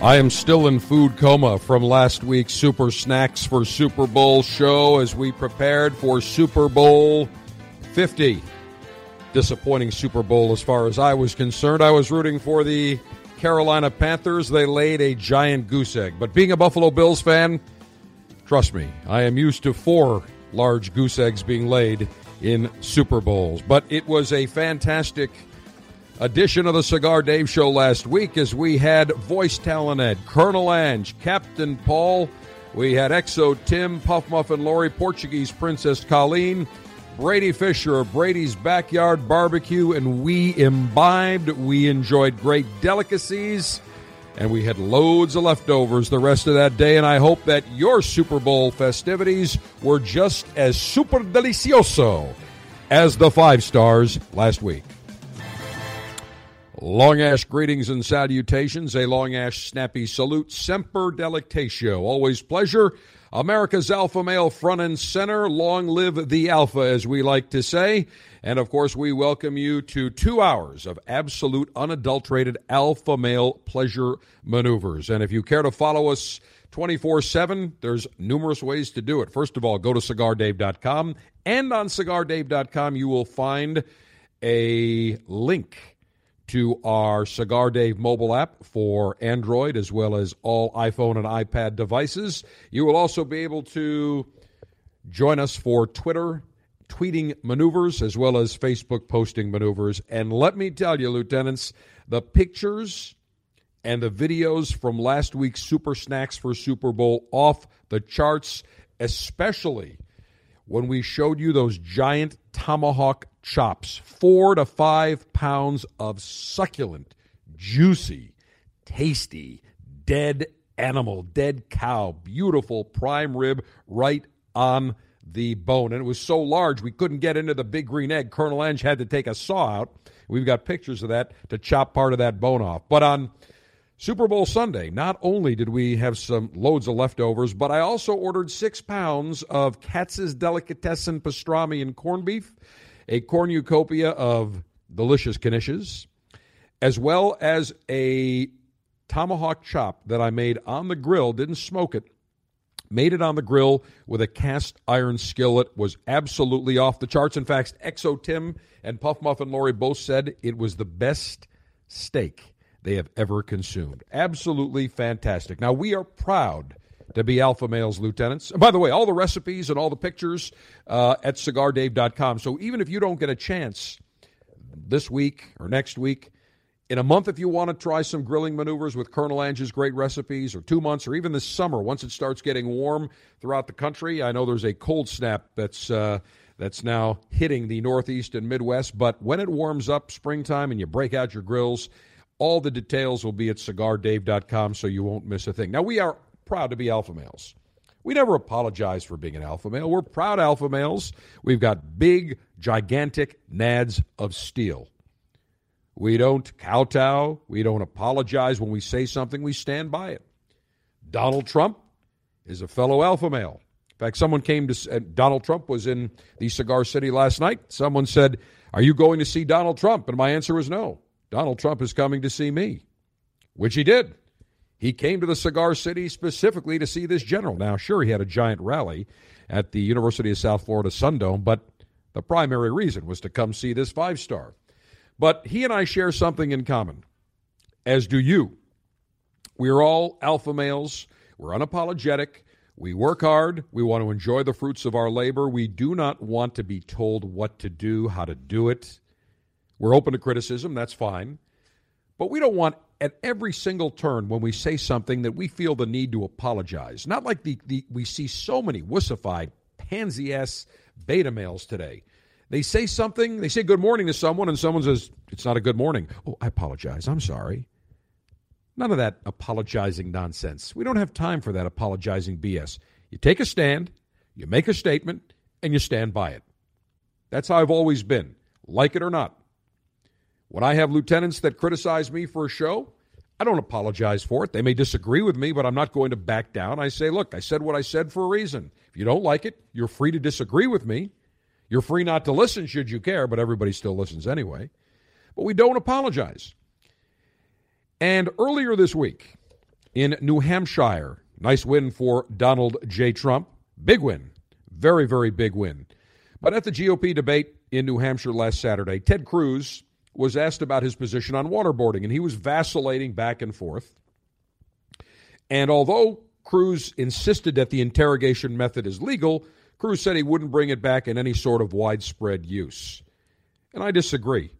I am still in food coma from last week's Super Snacks for Super Bowl show as we prepared for Super Bowl 50. Disappointing Super Bowl as far as I was concerned. I was rooting for the Carolina Panthers. They laid a giant goose egg. But being a Buffalo Bills fan, trust me, I am used to four large goose eggs being laid in Super Bowls. But it was a fantastic edition of the Cigar Dave Show last week as we had voice talent Ed, Colonel Ange, Captain Paul, we had XO Tim, Puff Muffin Lori, Portuguese Princess Colleen, Brady Fisher of Brady's Backyard Barbecue, and we imbibed. We enjoyed great delicacies, and we had loads of leftovers the rest of that day. And I hope that your Super Bowl festivities were just as super delicioso as the five stars last week. Long Ash greetings and salutations. A Long Ash snappy salute. Semper delectatio. Always pleasure. America's alpha male front and center. Long live the alpha, as we like to say. And of course, we welcome you to two hours of absolute unadulterated alpha male pleasure maneuvers. And if you care to follow us 24 7, there's numerous ways to do it. First of all, go to cigardave.com. And on cigardave.com, you will find a link to our Cigar Dave mobile app for Android as well as all iPhone and iPad devices. You will also be able to join us for Twitter tweeting maneuvers as well as Facebook posting maneuvers. And let me tell you, lieutenants, the pictures and the videos from last week's Super Snacks for Super Bowl off the charts, especially when we showed you those giant tomahawk chops, four to five pounds of succulent, juicy, tasty, dead animal, dead cow, beautiful prime rib right on the bone. And it was so large we couldn't get into the big green egg. Colonel Ange had to take a saw out. We've got pictures of that to chop part of that bone off. But on Super Bowl Sunday, not only did we have some loads of leftovers, but I also ordered six pounds of Katz's Delicatessen pastrami and corned beef, a cornucopia of delicious knishes, as well as a tomahawk chop that I made on the grill, didn't smoke it, made it on the grill with a cast iron skillet, was absolutely off the charts. In fact, XO Tim and Puff Muffin Lori both said it was the best steak they have ever consumed. Absolutely fantastic. Now, we are proud to be Alpha Males lieutenants. And by the way, all the recipes and all the pictures uh, at cigardave.com. So even if you don't get a chance this week or next week, in a month, if you want to try some grilling maneuvers with Colonel Ange's great recipes, or two months, or even this summer, once it starts getting warm throughout the country, I know there's a cold snap that's uh, that's now hitting the Northeast and Midwest. But when it warms up, springtime, and you break out your grills, all the details will be at cigardave.com so you won't miss a thing. Now, we are proud to be alpha males. We never apologize for being an alpha male. We're proud alpha males. We've got big, gigantic nads of steel. We don't kowtow. We don't apologize when we say something. We stand by it. Donald Trump is a fellow alpha male. In fact, someone came to, uh, Donald Trump was in the Cigar City last night. Someone said, Are you going to see Donald Trump? And my answer was no. Donald Trump is coming to see me, which he did. He came to the Cigar City specifically to see this general. Now, sure, he had a giant rally at the University of South Florida Sundome, but the primary reason was to come see this five star. But he and I share something in common, as do you. We're all alpha males. We're unapologetic. We work hard. We want to enjoy the fruits of our labor. We do not want to be told what to do, how to do it. We're open to criticism, that's fine. But we don't want at every single turn when we say something that we feel the need to apologize. Not like the, the we see so many wussified, pansy ass beta males today. They say something, they say good morning to someone, and someone says, It's not a good morning. Oh, I apologize. I'm sorry. None of that apologizing nonsense. We don't have time for that apologizing BS. You take a stand, you make a statement, and you stand by it. That's how I've always been, like it or not. When I have lieutenants that criticize me for a show, I don't apologize for it. They may disagree with me, but I'm not going to back down. I say, look, I said what I said for a reason. If you don't like it, you're free to disagree with me. You're free not to listen should you care, but everybody still listens anyway. But we don't apologize. And earlier this week in New Hampshire, nice win for Donald J. Trump. Big win. Very, very big win. But at the GOP debate in New Hampshire last Saturday, Ted Cruz was asked about his position on waterboarding, and he was vacillating back and forth. And although Cruz insisted that the interrogation method is legal, Cruz said he wouldn't bring it back in any sort of widespread use. And I disagree.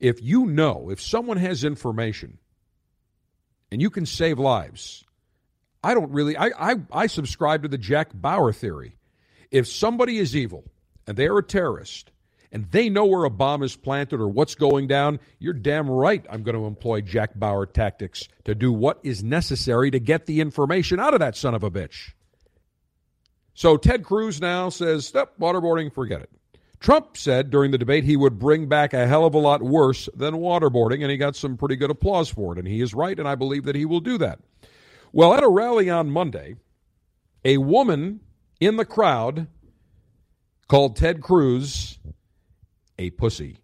If you know, if someone has information and you can save lives, I don't really, I, I, I subscribe to the Jack Bauer theory. If somebody is evil and they're a terrorist and they know where a bomb is planted or what's going down, you're damn right I'm going to employ Jack Bauer tactics to do what is necessary to get the information out of that son of a bitch. So Ted Cruz now says, step waterboarding, forget it. Trump said during the debate he would bring back a hell of a lot worse than waterboarding, and he got some pretty good applause for it. And he is right, and I believe that he will do that. Well, at a rally on Monday, a woman in the crowd called Ted Cruz a pussy.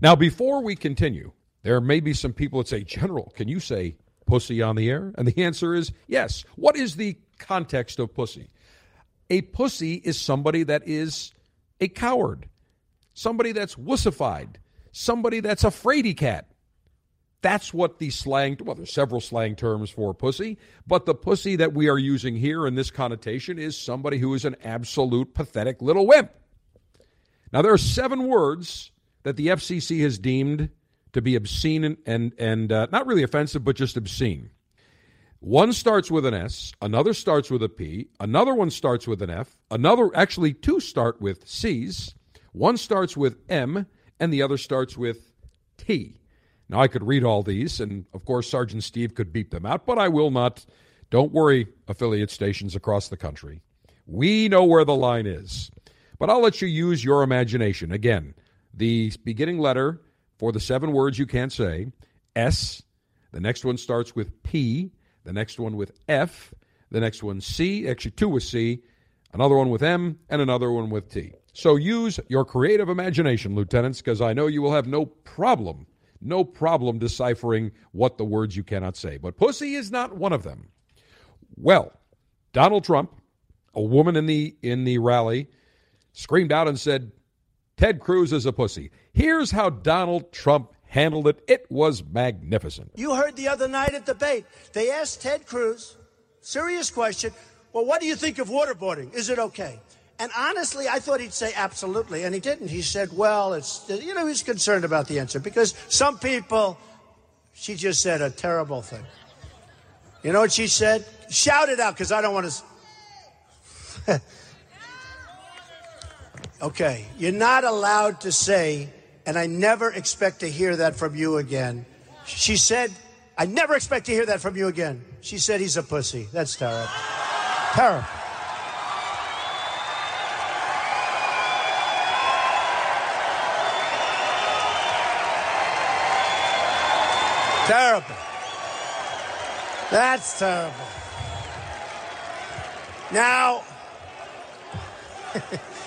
Now, before we continue, there may be some people that say, General, can you say pussy on the air? And the answer is yes. What is the context of pussy? A pussy is somebody that is a coward, somebody that's wussified, somebody that's a fraidy cat. That's what the slang, well, there's several slang terms for pussy, but the pussy that we are using here in this connotation is somebody who is an absolute pathetic little wimp. Now, there are seven words that the FCC has deemed to be obscene and, and, and uh, not really offensive, but just obscene. One starts with an S, another starts with a P, another one starts with an F, another, actually, two start with C's, one starts with M, and the other starts with T. Now, I could read all these, and of course, Sergeant Steve could beep them out, but I will not. Don't worry, affiliate stations across the country. We know where the line is. But I'll let you use your imagination. Again, the beginning letter for the seven words you can't say S, the next one starts with P, the next one with F, the next one C, actually two with C, another one with M, and another one with T. So use your creative imagination, lieutenants, because I know you will have no problem, no problem deciphering what the words you cannot say. But pussy is not one of them. Well, Donald Trump, a woman in the in the rally, screamed out and said, Ted Cruz is a pussy. Here's how Donald Trump handled it. It was magnificent. You heard the other night at the debate, they asked Ted Cruz, serious question, well, what do you think of waterboarding? Is it okay? And honestly, I thought he'd say absolutely, and he didn't. He said, well, it's, you know, he's concerned about the answer because some people, she just said a terrible thing. You know what she said? Shout it out because I don't want to. okay, you're not allowed to say and I never expect to hear that from you again. She said, I never expect to hear that from you again. She said he's a pussy. That's terrible. terrible. Terrible. That's terrible. Now,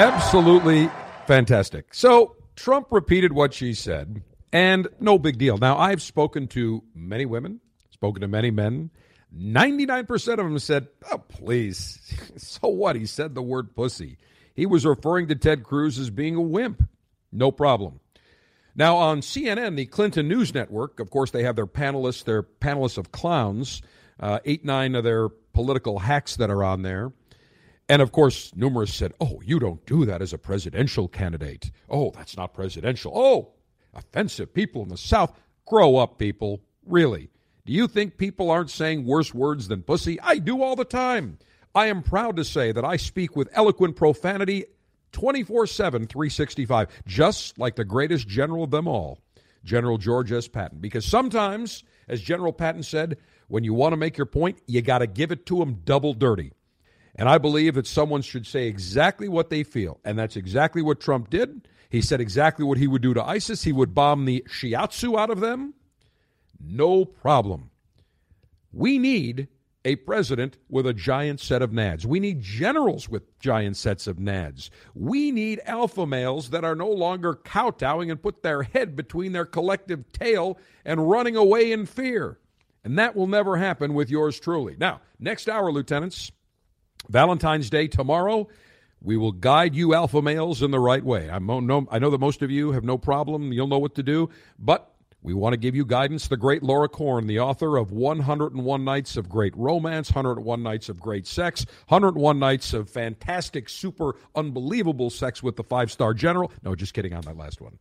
Absolutely fantastic. So Trump repeated what she said, and no big deal. Now, I've spoken to many women, spoken to many men. 99% of them said, oh, please. so what? He said the word pussy. He was referring to Ted Cruz as being a wimp. No problem. Now, on CNN, the Clinton News Network, of course, they have their panelists, their panelists of clowns, uh, eight, nine of their political hacks that are on there. And of course, numerous said, Oh, you don't do that as a presidential candidate. Oh, that's not presidential. Oh, offensive people in the South. Grow up, people. Really. Do you think people aren't saying worse words than pussy? I do all the time. I am proud to say that I speak with eloquent profanity 24 7, 365, just like the greatest general of them all, General George S. Patton. Because sometimes, as General Patton said, when you want to make your point, you got to give it to them double dirty. And I believe that someone should say exactly what they feel. And that's exactly what Trump did. He said exactly what he would do to ISIS. He would bomb the shiatsu out of them. No problem. We need a president with a giant set of nads. We need generals with giant sets of nads. We need alpha males that are no longer kowtowing and put their head between their collective tail and running away in fear. And that will never happen with yours truly. Now, next hour, lieutenants, Valentine's Day tomorrow. We will guide you alpha males in the right way. I know, I know that most of you have no problem. You'll know what to do. But we want to give you guidance. The great Laura Corn, the author of 101 Nights of Great Romance, 101 Nights of Great Sex, 101 Nights of Fantastic, Super, Unbelievable Sex with the Five Star General. No, just kidding on that last one.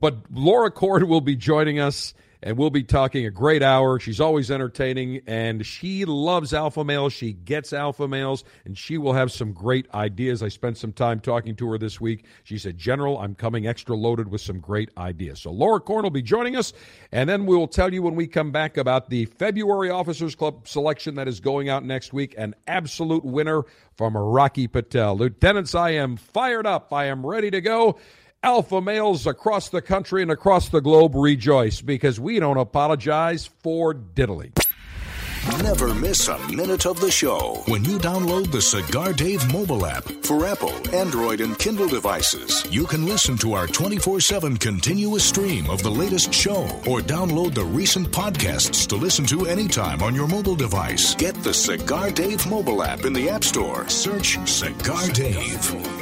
But Laura Corn will be joining us and we'll be talking a great hour. She's always entertaining, and she loves alpha males. She gets alpha males, and she will have some great ideas. I spent some time talking to her this week. She said, General, I'm coming extra loaded with some great ideas. So Laura Corn will be joining us, and then we will tell you when we come back about the February Officers Club selection that is going out next week. An absolute winner from Rocky Patel. Lieutenants, I am fired up. I am ready to go. Alpha males across the country and across the globe rejoice because we don't apologize for diddly. Never miss a minute of the show when you download the Cigar Dave mobile app for Apple, Android, and Kindle devices. You can listen to our 24 7 continuous stream of the latest show or download the recent podcasts to listen to anytime on your mobile device. Get the Cigar Dave mobile app in the App Store. Search Cigar Dave.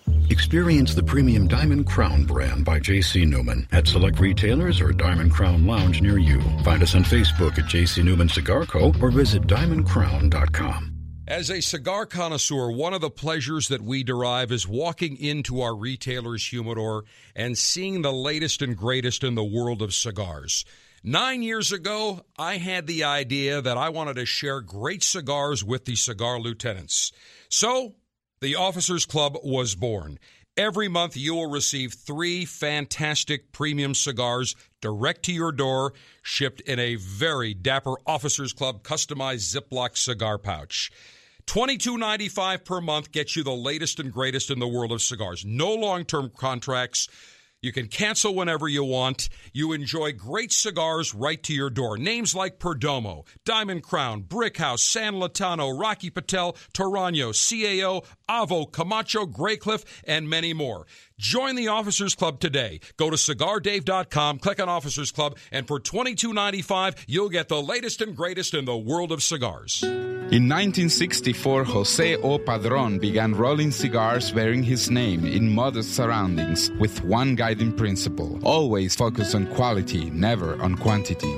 Experience the premium Diamond Crown brand by J.C. Newman at select retailers or Diamond Crown Lounge near you. Find us on Facebook at J.C. Newman Cigar Co. or visit diamondcrown.com. As a cigar connoisseur, one of the pleasures that we derive is walking into our retailer's humidor and seeing the latest and greatest in the world of cigars. Nine years ago, I had the idea that I wanted to share great cigars with the cigar lieutenants. So the Officers Club was born. Every month, you will receive three fantastic premium cigars direct to your door, shipped in a very dapper Officers Club customized Ziploc cigar pouch. $22.95 per month gets you the latest and greatest in the world of cigars. No long term contracts you can cancel whenever you want. You enjoy great cigars right to your door. Names like Perdomo, Diamond Crown, Brickhouse, San Lotano, Rocky Patel, Torano, CAO, Avo, Camacho, Graycliff, and many more. Join the Officers Club today. Go to cigardave.com, click on Officers Club, and for $22.95, you'll get the latest and greatest in the world of cigars. In 1964, Jose O. Padron began rolling cigars bearing his name in modest surroundings with one guiding principle always focus on quality, never on quantity.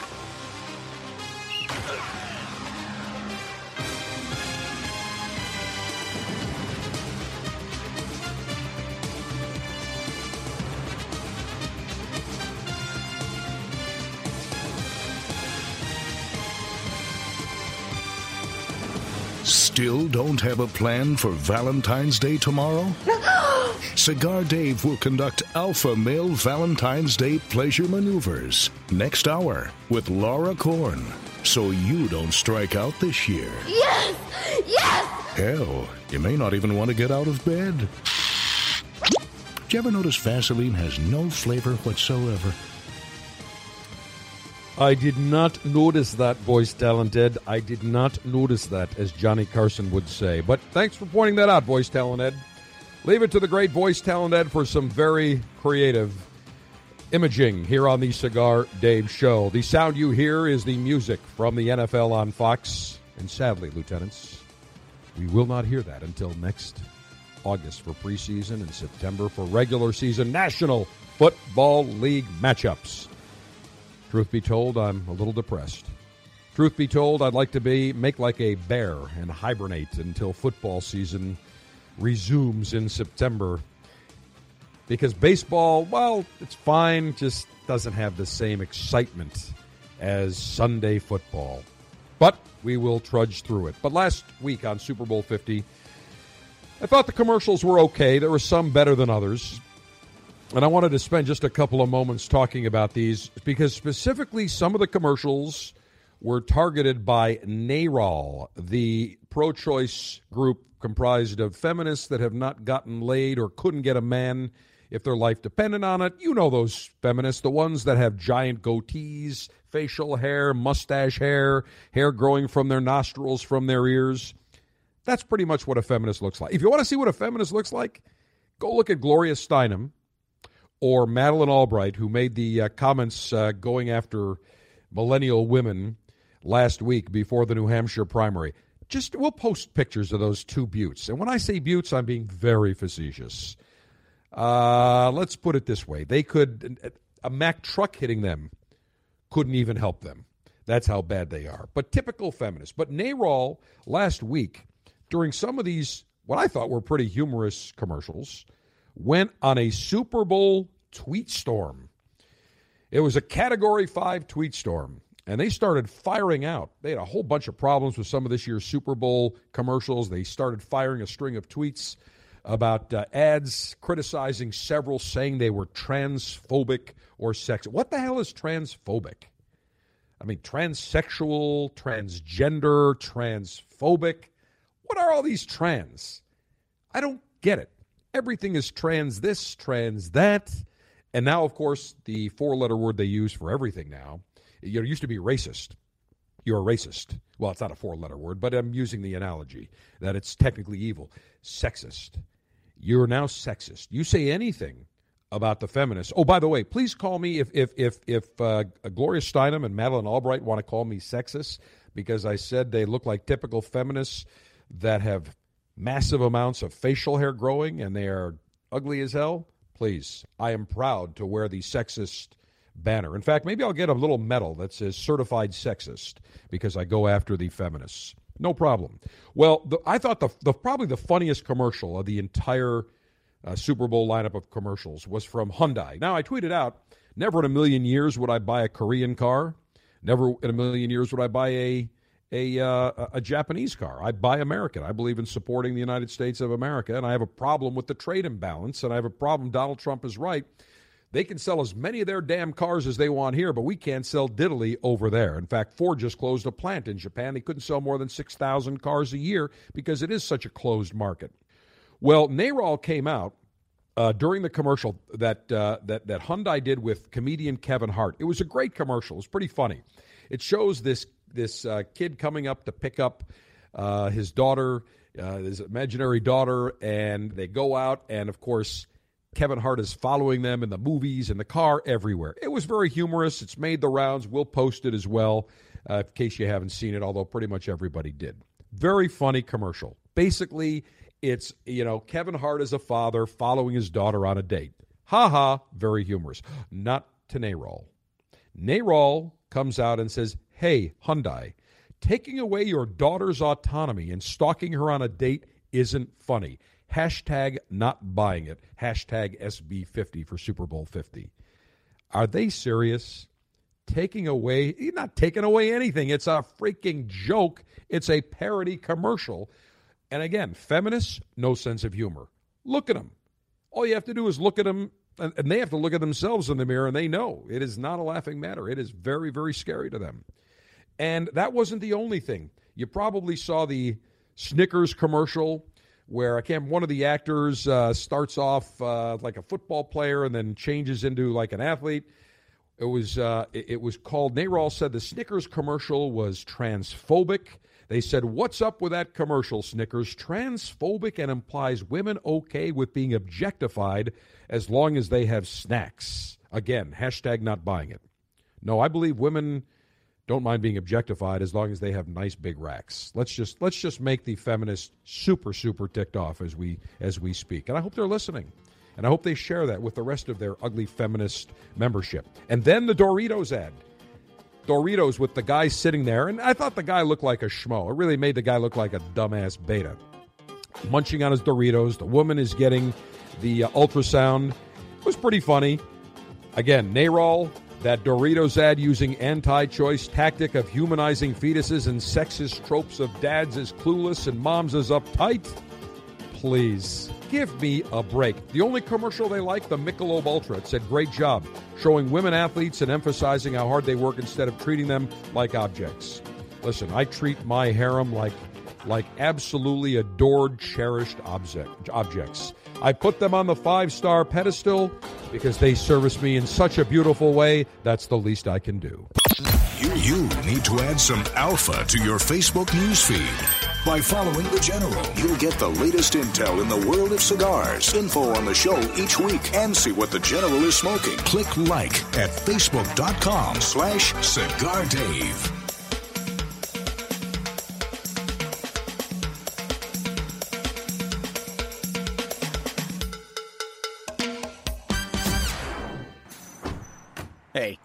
Still don't have a plan for Valentine's Day tomorrow? Cigar Dave will conduct alpha male Valentine's Day pleasure maneuvers next hour with Laura Corn. So you don't strike out this year. Yes! Yes! Hell, you may not even want to get out of bed. Do you ever notice Vaseline has no flavor whatsoever? I did not notice that, voice talented. I did not notice that, as Johnny Carson would say. But thanks for pointing that out, voice talented. Leave it to the great voice talented for some very creative imaging here on the Cigar Dave Show. The sound you hear is the music from the NFL on Fox. And sadly, lieutenants, we will not hear that until next August for preseason and September for regular season National Football League matchups. Truth be told, I'm a little depressed. Truth be told, I'd like to be make like a bear and hibernate until football season resumes in September. Because baseball, well, it's fine, just doesn't have the same excitement as Sunday football. But we will trudge through it. But last week on Super Bowl 50, I thought the commercials were okay. There were some better than others. And I wanted to spend just a couple of moments talking about these because specifically some of the commercials were targeted by NARAL, the pro choice group comprised of feminists that have not gotten laid or couldn't get a man if their life depended on it. You know those feminists, the ones that have giant goatees, facial hair, mustache hair, hair growing from their nostrils, from their ears. That's pretty much what a feminist looks like. If you want to see what a feminist looks like, go look at Gloria Steinem or Madeleine Albright, who made the uh, comments uh, going after millennial women last week before the New Hampshire primary. Just we'll post pictures of those two beauts. And when I say beauts, I'm being very facetious. Uh, let's put it this way: they could a Mack truck hitting them couldn't even help them. That's how bad they are. But typical feminists. But NARAL last week during some of these what I thought were pretty humorous commercials went on a Super Bowl tweet storm. It was a Category 5 tweet storm, and they started firing out. They had a whole bunch of problems with some of this year's Super Bowl commercials. They started firing a string of tweets about uh, ads criticizing several, saying they were transphobic or sexist. What the hell is transphobic? I mean, transsexual, transgender, transphobic. What are all these trans? I don't get it. Everything is trans this, trans that. And now, of course, the four letter word they use for everything now, it used to be racist. You're a racist. Well, it's not a four letter word, but I'm using the analogy that it's technically evil. Sexist. You're now sexist. You say anything about the feminists. Oh, by the way, please call me if if if if uh, Gloria Steinem and Madeleine Albright want to call me sexist because I said they look like typical feminists that have massive amounts of facial hair growing and they are ugly as hell, please, I am proud to wear the sexist banner. In fact, maybe I'll get a little medal that says certified sexist because I go after the feminists. No problem. Well, the, I thought the, the probably the funniest commercial of the entire uh, Super Bowl lineup of commercials was from Hyundai. Now, I tweeted out, never in a million years would I buy a Korean car. Never in a million years would I buy a a uh, a Japanese car. I buy American. I believe in supporting the United States of America, and I have a problem with the trade imbalance, and I have a problem. Donald Trump is right. They can sell as many of their damn cars as they want here, but we can't sell diddly over there. In fact, Ford just closed a plant in Japan. They couldn't sell more than 6,000 cars a year because it is such a closed market. Well, NARAL came out uh, during the commercial that, uh, that, that Hyundai did with comedian Kevin Hart. It was a great commercial. It was pretty funny. It shows this, this uh, kid coming up to pick up uh, his daughter, uh, his imaginary daughter, and they go out, and of course, Kevin Hart is following them in the movies, in the car, everywhere. It was very humorous. It's made the rounds. We'll post it as well uh, in case you haven't seen it, although pretty much everybody did. Very funny commercial. Basically, it's, you know, Kevin Hart as a father following his daughter on a date. Ha ha, very humorous. Not to NARAL. NARAL comes out and says, Hey, Hyundai, taking away your daughter's autonomy and stalking her on a date isn't funny. Hashtag not buying it. Hashtag SB50 for Super Bowl 50. Are they serious? Taking away, not taking away anything. It's a freaking joke. It's a parody commercial. And again, feminists, no sense of humor. Look at them. All you have to do is look at them, and they have to look at themselves in the mirror, and they know it is not a laughing matter. It is very, very scary to them. And that wasn't the only thing. You probably saw the Snickers commercial where I can't. One of the actors uh, starts off uh, like a football player and then changes into like an athlete. It was uh, it, it, was called. NARAL said the Snickers commercial was transphobic. They said, "What's up with that commercial, Snickers? Transphobic and implies women okay with being objectified as long as they have snacks." Again, hashtag not buying it. No, I believe women don't mind being objectified as long as they have nice big racks. Let's just let's just make the feminists super super ticked off as we as we speak. And I hope they're listening. And I hope they share that with the rest of their ugly feminist membership. And then the Doritos ad. Doritos with the guy sitting there, and I thought the guy looked like a schmo. It really made the guy look like a dumbass beta. Munching on his Doritos. The woman is getting the uh, ultrasound. It was pretty funny. Again, NARAL that Doritos ad using anti choice tactic of humanizing fetuses and sexist tropes of dads as clueless and moms as uptight? Please, give me a break. The only commercial they like, the Michelob Ultra. It said, great job, showing women athletes and emphasizing how hard they work instead of treating them like objects. Listen, I treat my harem like like absolutely adored, cherished object, objects. I put them on the five star pedestal because they service me in such a beautiful way. That's the least I can do. You, you need to add some alpha to your Facebook newsfeed. By following The General, you'll get the latest intel in the world of cigars, info on the show each week, and see what The General is smoking. Click like at facebook.com slash cigar dave.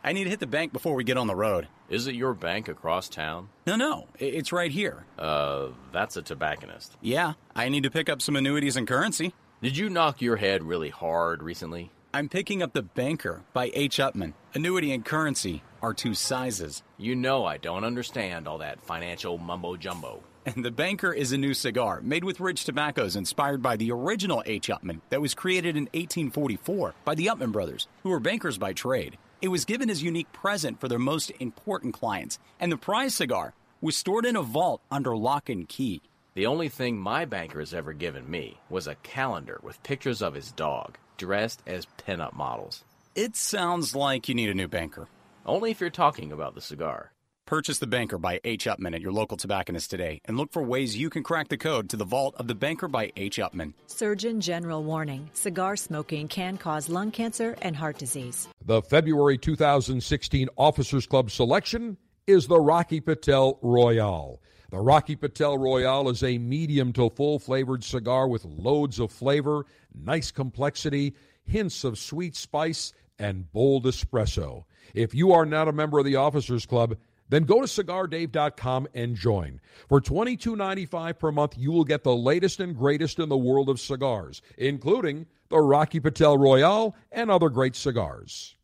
I need to hit the bank before we get on the road. Is it your bank across town? No, no, it's right here. Uh, that's a tobacconist. Yeah, I need to pick up some annuities and currency. Did you knock your head really hard recently? I'm picking up The Banker by H. Upmann. Annuity and currency are two sizes. You know I don't understand all that financial mumbo jumbo. And The Banker is a new cigar made with rich tobaccos inspired by the original H. Upmann that was created in 1844 by the Upmann brothers, who were bankers by trade. It was given as unique present for their most important clients, and the prize cigar was stored in a vault under lock and key. The only thing my banker has ever given me was a calendar with pictures of his dog, dressed as pinup models. It sounds like you need a new banker. Only if you're talking about the cigar. Purchase The Banker by H. Upmann at your local tobacconist today and look for ways you can crack the code to the vault of The Banker by H. Upmann. Surgeon General warning cigar smoking can cause lung cancer and heart disease. The February 2016 Officers Club selection is the Rocky Patel Royale. The Rocky Patel Royale is a medium to full flavored cigar with loads of flavor, nice complexity, hints of sweet spice, and bold espresso. If you are not a member of the Officers Club, then go to cigardave.com and join. For $22.95 per month, you will get the latest and greatest in the world of cigars, including the Rocky Patel Royale and other great cigars.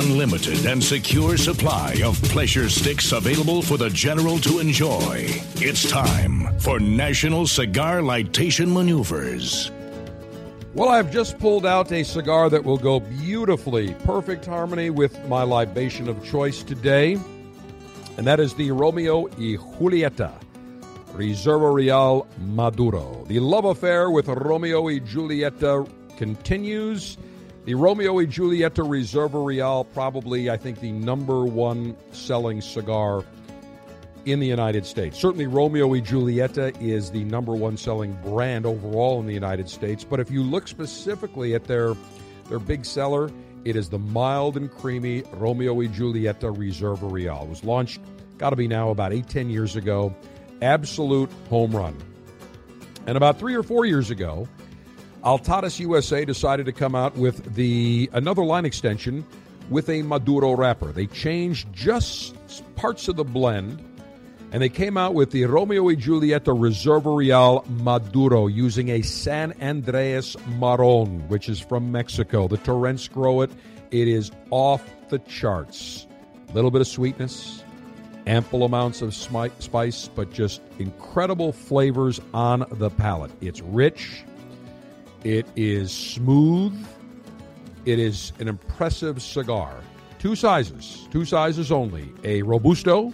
Unlimited and secure supply of pleasure sticks available for the general to enjoy. It's time for National Cigar Lightation Maneuvers. Well, I've just pulled out a cigar that will go beautifully, perfect harmony with my libation of choice today, and that is the Romeo y Julieta Reserva Real Maduro. The love affair with Romeo y Julieta continues. The Romeo y Julieta Reserva Real, probably, I think, the number one selling cigar in the United States. Certainly, Romeo y Julieta is the number one selling brand overall in the United States. But if you look specifically at their their big seller, it is the mild and creamy Romeo y Julieta Reserva Real. It was launched, got to be now about eight, ten years ago. Absolute home run. And about three or four years ago, Altadis USA decided to come out with the another line extension with a Maduro wrapper. They changed just parts of the blend, and they came out with the Romeo y Julieta Reserva Real Maduro using a San Andreas Marron, which is from Mexico. The Turrents grow it. It is off the charts. A little bit of sweetness, ample amounts of spice, but just incredible flavors on the palate. It's rich it is smooth. It is an impressive cigar. Two sizes, two sizes only. A Robusto,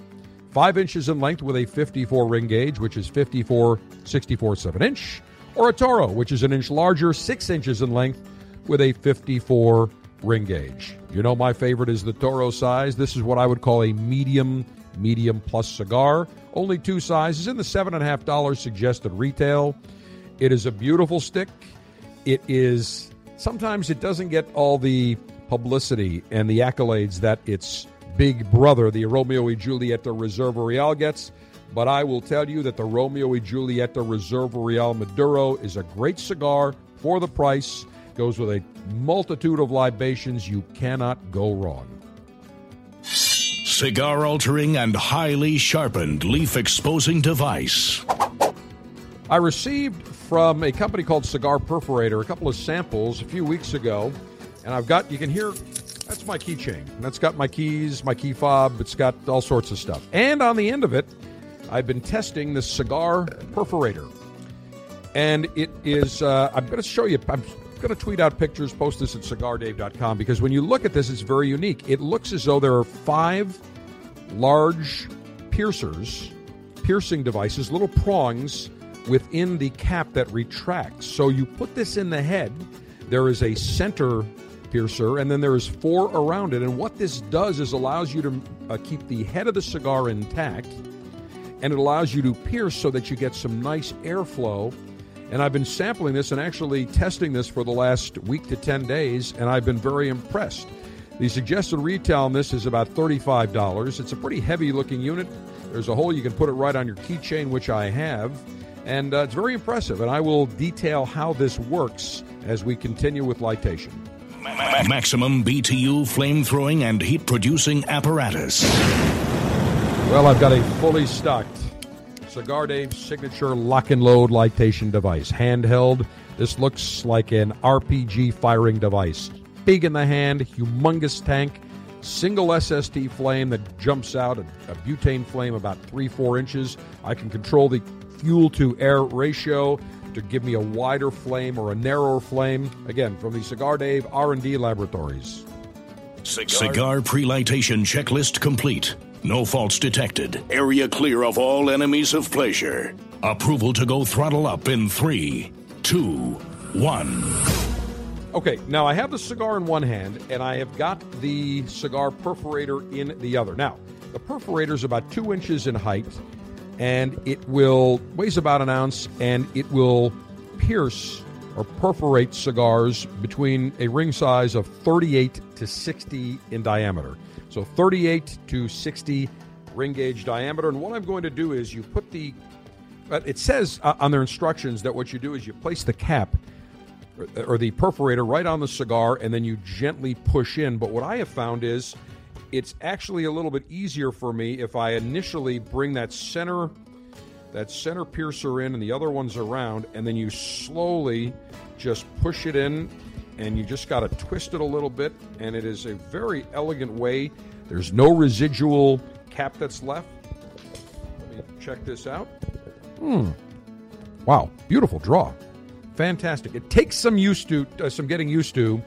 five inches in length with a 54 ring gauge, which is 54 64 7 inch, or a Toro, which is an inch larger, six inches in length with a 54 ring gauge. You know, my favorite is the Toro size. This is what I would call a medium, medium plus cigar. Only two sizes in the $7.5 suggested retail. It is a beautiful stick. It is sometimes it doesn't get all the publicity and the accolades that its big brother, the Romeo y Julieta Reserva Real, gets. But I will tell you that the Romeo y Julieta Reserva Real Maduro is a great cigar for the price. Goes with a multitude of libations. You cannot go wrong. Cigar altering and highly sharpened leaf exposing device. I received from a company called Cigar Perforator a couple of samples a few weeks ago, and I've got you can hear that's my keychain. That's got my keys, my key fob. It's got all sorts of stuff. And on the end of it, I've been testing the cigar perforator, and it is. Uh, I'm going to show you. I'm going to tweet out pictures, post this at cigardave.com because when you look at this, it's very unique. It looks as though there are five large piercers, piercing devices, little prongs within the cap that retracts. So you put this in the head, there is a center piercer, and then there is four around it. And what this does is allows you to uh, keep the head of the cigar intact, and it allows you to pierce so that you get some nice airflow. And I've been sampling this and actually testing this for the last week to 10 days, and I've been very impressed. The suggested retail on this is about $35. It's a pretty heavy looking unit. There's a hole you can put it right on your keychain, which I have. And uh, it's very impressive, and I will detail how this works as we continue with lightation. Maximum BTU flame throwing and heat producing apparatus. Well, I've got a fully stocked Cigar Dave signature lock and load lightation device. Handheld. This looks like an RPG firing device. Big in the hand, humongous tank, single SST flame that jumps out, a, a butane flame about three, four inches. I can control the fuel to air ratio to give me a wider flame or a narrower flame. Again, from the Cigar Dave R&D Laboratories. Cigar, Cigar pre-lightation checklist complete. No faults detected. Area clear of all enemies of pleasure. Approval to go throttle up in three, two, one. Okay, now I have the cigar in one hand and I have got the cigar perforator in the other. Now, the perforator is about two inches in height and it will weighs about an ounce, and it will pierce or perforate cigars between a ring size of 38 to 60 in diameter. So 38 to 60 ring gauge diameter. And what I'm going to do is you put the, it says uh, on their instructions that what you do is you place the cap or the perforator right on the cigar and then you gently push in. But what I have found is it's actually a little bit easier for me if I initially bring that center that center piercer in and the other ones around and then you slowly just push it in and you just got to twist it a little bit, and it is a very elegant way. There's no residual cap that's left. Let me check this out. Hmm. Wow, beautiful draw. Fantastic. It takes some used to uh, some getting used to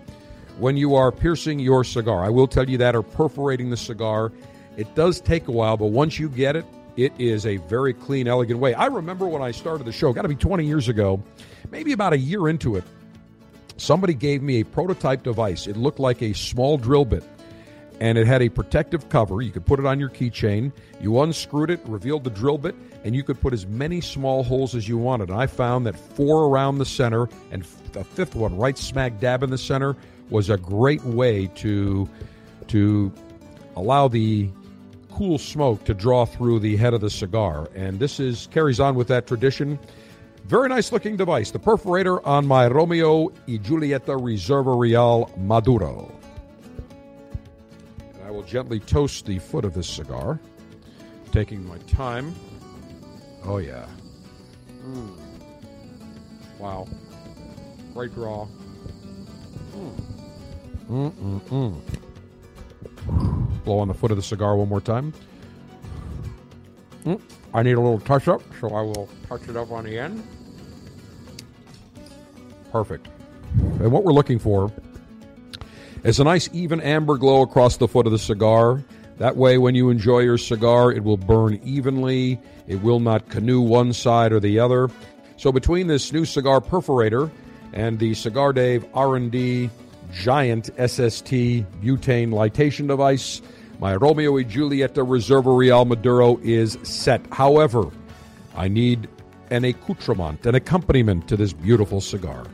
when you are piercing your cigar. I will tell you that or perforating the cigar. It does take a while, but once you get it, it is a very clean, elegant way. I remember when I started the show, got to be 20 years ago, maybe about a year into it, somebody gave me a prototype device. It looked like a small drill bit and it had a protective cover. You could put it on your keychain. You unscrewed it, revealed the drill bit, and you could put as many small holes as you wanted. And I found that four around the center and the fifth one right smack dab in the center was a great way to to allow the cool smoke to draw through the head of the cigar. And this is carries on with that tradition. Very nice looking device. The perforator on my Romeo y Julieta Reserva Real Maduro. And I will gently toast the foot of this cigar, taking my time. Oh, yeah. Mm. Wow. Great draw. Mm. Mm-mm-mm. Blow on the foot of the cigar one more time. Mm. I need a little touch up, so I will touch it up on the end. Perfect. And what we're looking for is a nice even amber glow across the foot of the cigar. That way, when you enjoy your cigar, it will burn evenly. It will not canoe one side or the other. So between this new cigar perforator and the Cigar Dave R&D giant SST butane lightation device, my Romeo y Julieta Reserva Real Maduro is set. However, I need an accoutrement, an accompaniment to this beautiful cigar.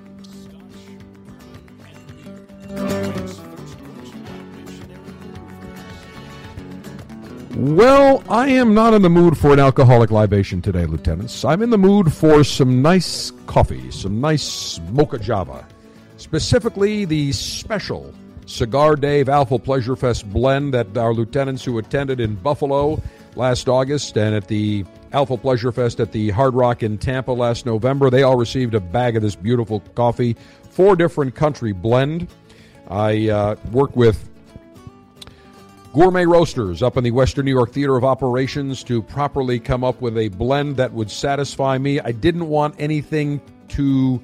Well, I am not in the mood for an alcoholic libation today, Lieutenants. I'm in the mood for some nice coffee, some nice mocha java. Specifically, the special Cigar Dave Alpha Pleasure Fest blend that our lieutenants who attended in Buffalo last August and at the Alpha Pleasure Fest at the Hard Rock in Tampa last November, they all received a bag of this beautiful coffee. Four different country blend. I uh, work with Gourmet Roasters up in the Western New York Theater of Operations to properly come up with a blend that would satisfy me. I didn't want anything too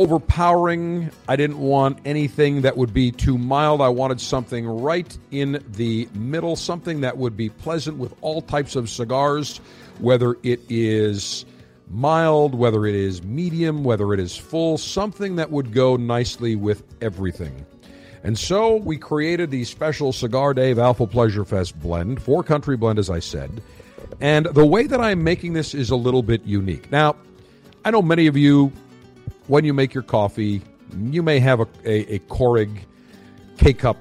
overpowering. I didn't want anything that would be too mild. I wanted something right in the middle, something that would be pleasant with all types of cigars, whether it is mild, whether it is medium, whether it is full, something that would go nicely with everything. And so we created the special Cigar Dave Alpha Pleasure Fest blend, four country blend, as I said. And the way that I'm making this is a little bit unique. Now, I know many of you, when you make your coffee, you may have a, a, a Keurig K cup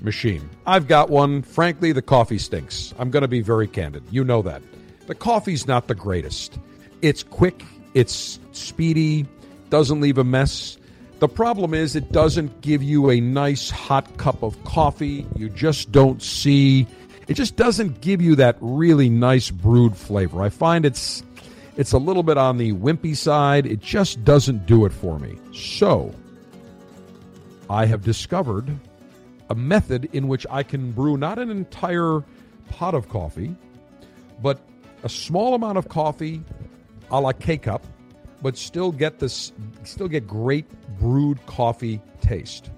machine. I've got one. Frankly, the coffee stinks. I'm going to be very candid. You know that. The coffee's not the greatest. It's quick, it's speedy, doesn't leave a mess. The problem is it doesn't give you a nice hot cup of coffee. You just don't see it just doesn't give you that really nice brewed flavor. I find it's it's a little bit on the wimpy side. It just doesn't do it for me. So, I have discovered a method in which I can brew not an entire pot of coffee, but a small amount of coffee a la K cup but still get this still get great brewed coffee taste.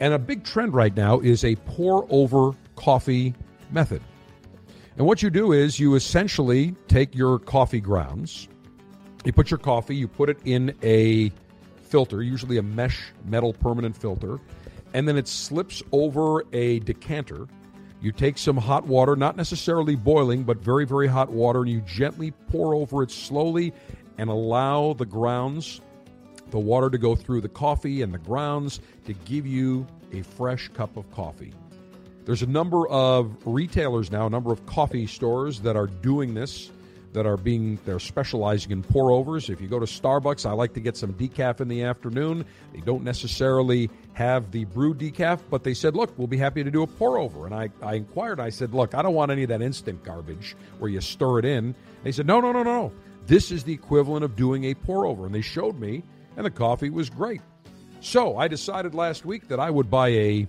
And a big trend right now is a pour over coffee method. And what you do is you essentially take your coffee grounds, you put your coffee, you put it in a filter, usually a mesh metal permanent filter, and then it slips over a decanter. You take some hot water, not necessarily boiling, but very, very hot water, and you gently pour over it slowly and allow the grounds, the water to go through the coffee and the grounds to give you a fresh cup of coffee. There's a number of retailers now, a number of coffee stores that are doing this, that are being, they're specializing in pour overs. If you go to Starbucks, I like to get some decaf in the afternoon. They don't necessarily have the brew decaf, but they said, look, we'll be happy to do a pour over. And I, I inquired, I said, look, I don't want any of that instant garbage where you stir it in. They said, no, no, no, no. This is the equivalent of doing a pour over. And they showed me, and the coffee was great. So I decided last week that I would buy a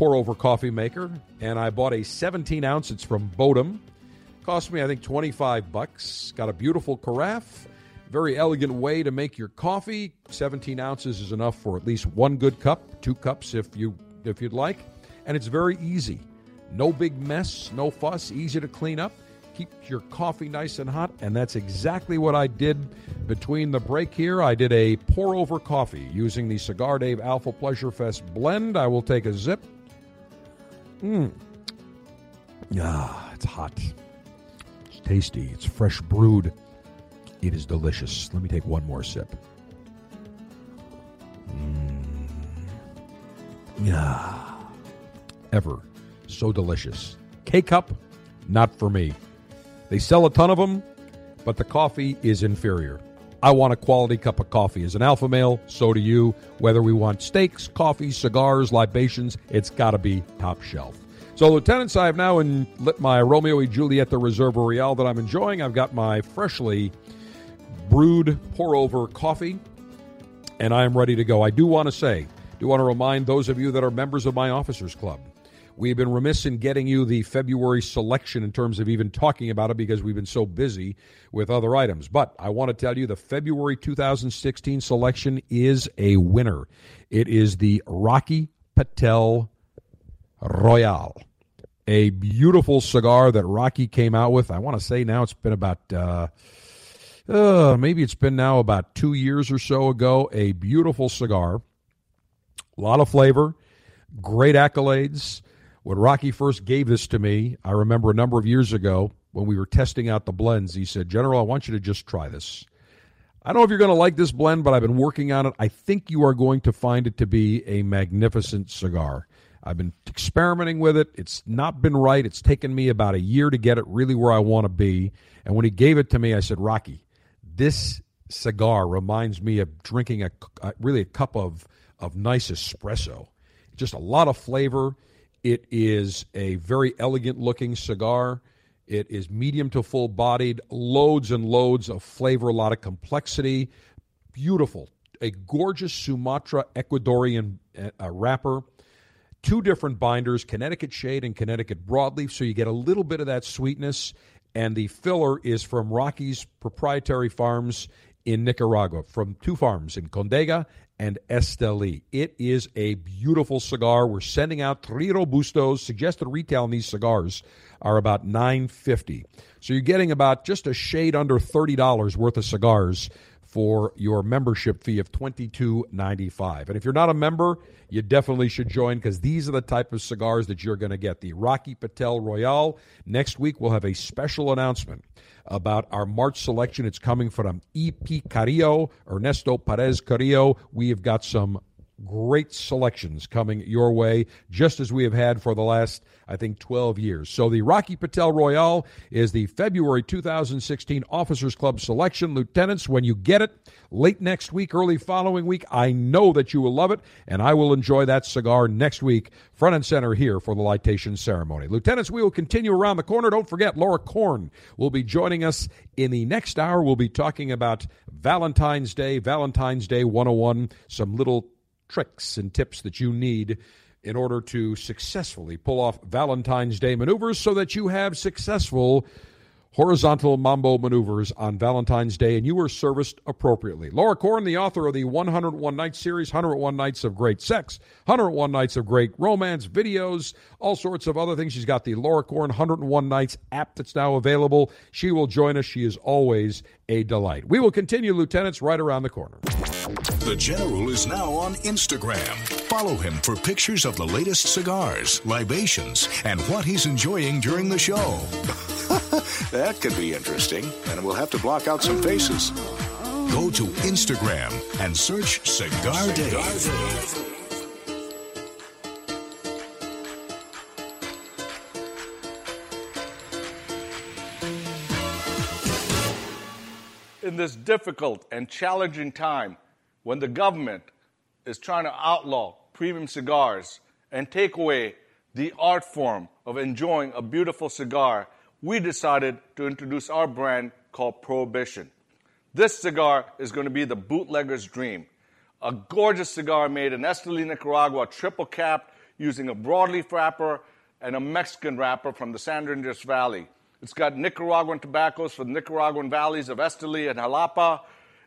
pour over coffee maker, and I bought a 17 ounce. It's from Bodum. Cost me, I think, 25 bucks. Got a beautiful carafe. Very elegant way to make your coffee. 17 ounces is enough for at least one good cup, two cups if you if you'd like, and it's very easy. No big mess, no fuss, easy to clean up. Keep your coffee nice and hot, and that's exactly what I did between the break here. I did a pour over coffee using the Cigar Dave Alpha Pleasure Fest blend. I will take a zip. Mmm. Ah, it's hot. It's tasty. It's fresh brewed. It is delicious. Let me take one more sip. Mmm. Yeah. Ever. So delicious. K cup, not for me. They sell a ton of them, but the coffee is inferior. I want a quality cup of coffee. As an alpha male, so do you. Whether we want steaks, coffee, cigars, libations, it's got to be top shelf. So, lieutenants, I have now in, lit my Romeo y Julieta Reserve Royale that I'm enjoying. I've got my freshly brewed pour over coffee, and I am ready to go. I do want to say, do want to remind those of you that are members of my officers club We've been remiss in getting you the February selection in terms of even talking about it because we've been so busy with other items. But I want to tell you the February 2016 selection is a winner. It is the Rocky Patel Royale, a beautiful cigar that Rocky came out with. I want to say now it's been about. Uh, uh, maybe it's been now about two years or so ago. A beautiful cigar, a lot of flavor, great accolades. When Rocky first gave this to me, I remember a number of years ago when we were testing out the blends, he said, General, I want you to just try this. I don't know if you're going to like this blend, but I've been working on it. I think you are going to find it to be a magnificent cigar. I've been experimenting with it. It's not been right. It's taken me about a year to get it really where I want to be. And when he gave it to me, I said, Rocky, this cigar reminds me of drinking a, really a cup of, of nice espresso. Just a lot of flavor. It is a very elegant looking cigar. It is medium to full bodied, loads and loads of flavor, a lot of complexity. Beautiful. A gorgeous Sumatra Ecuadorian uh, wrapper. Two different binders, Connecticut Shade and Connecticut Broadleaf, so you get a little bit of that sweetness. And the filler is from Rocky's proprietary farms in Nicaragua, from two farms in Condega and Esteli. It is a beautiful cigar. We're sending out three Robustos. Suggested retail on these cigars are about nine fifty. So you're getting about just a shade under thirty dollars worth of cigars for your membership fee of $22.95. And if you're not a member, you definitely should join because these are the type of cigars that you're going to get. The Rocky Patel Royale. Next week, we'll have a special announcement about our March selection. It's coming from E.P. Carrillo, Ernesto Perez Carrillo. We have got some great selections coming your way, just as we have had for the last, I think, 12 years. So the Rocky Patel Royale is the February 2016 Officers Club selection. Lieutenants, when you get it late next week, early following week, I know that you will love it, and I will enjoy that cigar next week, front and center here for the lightation ceremony. Lieutenants, we will continue around the corner. Don't forget, Laura Corn will be joining us in the next hour. We'll be talking about Valentine's Day, Valentine's Day 101, some little tricks and tips that you need in order to successfully pull off Valentine's Day maneuvers so that you have successful horizontal mambo maneuvers on Valentine's Day and you are serviced appropriately. Laura Corn, the author of the 101 Nights series, 101 Nights of Great Sex, 101 Nights of Great Romance, videos, all sorts of other things. She's got the Laura Corn 101 Nights app that's now available. She will join us. She is always a delight. We will continue, Lieutenants, right around the corner. The General is now on Instagram. Follow him for pictures of the latest cigars, libations, and what he's enjoying during the show. that could be interesting, and we'll have to block out some faces. Go to Instagram and search Cigar Dave. In this difficult and challenging time, when the government is trying to outlaw premium cigars and take away the art form of enjoying a beautiful cigar, we decided to introduce our brand called Prohibition. This cigar is going to be the bootlegger's dream. a gorgeous cigar made in Esteli, Nicaragua, triple capped using a broadleaf wrapper and a Mexican wrapper from the San Andres Valley. It's got Nicaraguan tobaccos from the Nicaraguan valleys of Esteli and Jalapa.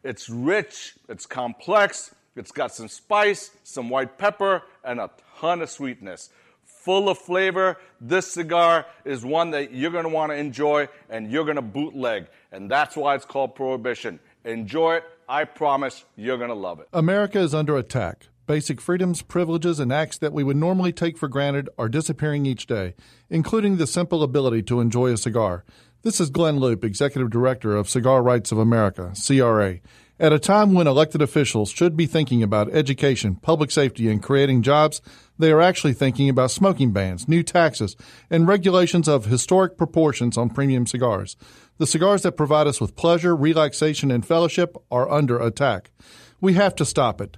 It's rich, it's complex, it's got some spice, some white pepper, and a ton of sweetness. Full of flavor. This cigar is one that you're want to enjoy and you're to bootleg. And that's why it's called Prohibition. Enjoy it. I promise you're to love it. America is under attack. Basic freedoms, privileges, and acts that we would normally take for granted are disappearing each day, including the simple ability to enjoy a cigar. This is Glynn Loope, Executive Director of Cigar Rights of America, CRA. At a time when elected officials should be thinking about education, public safety, and creating jobs, they are actually thinking about smoking bans, new taxes, and regulations of historic proportions on premium cigars. The cigars that provide us with pleasure, relaxation, and fellowship are under attack. We have to stop it.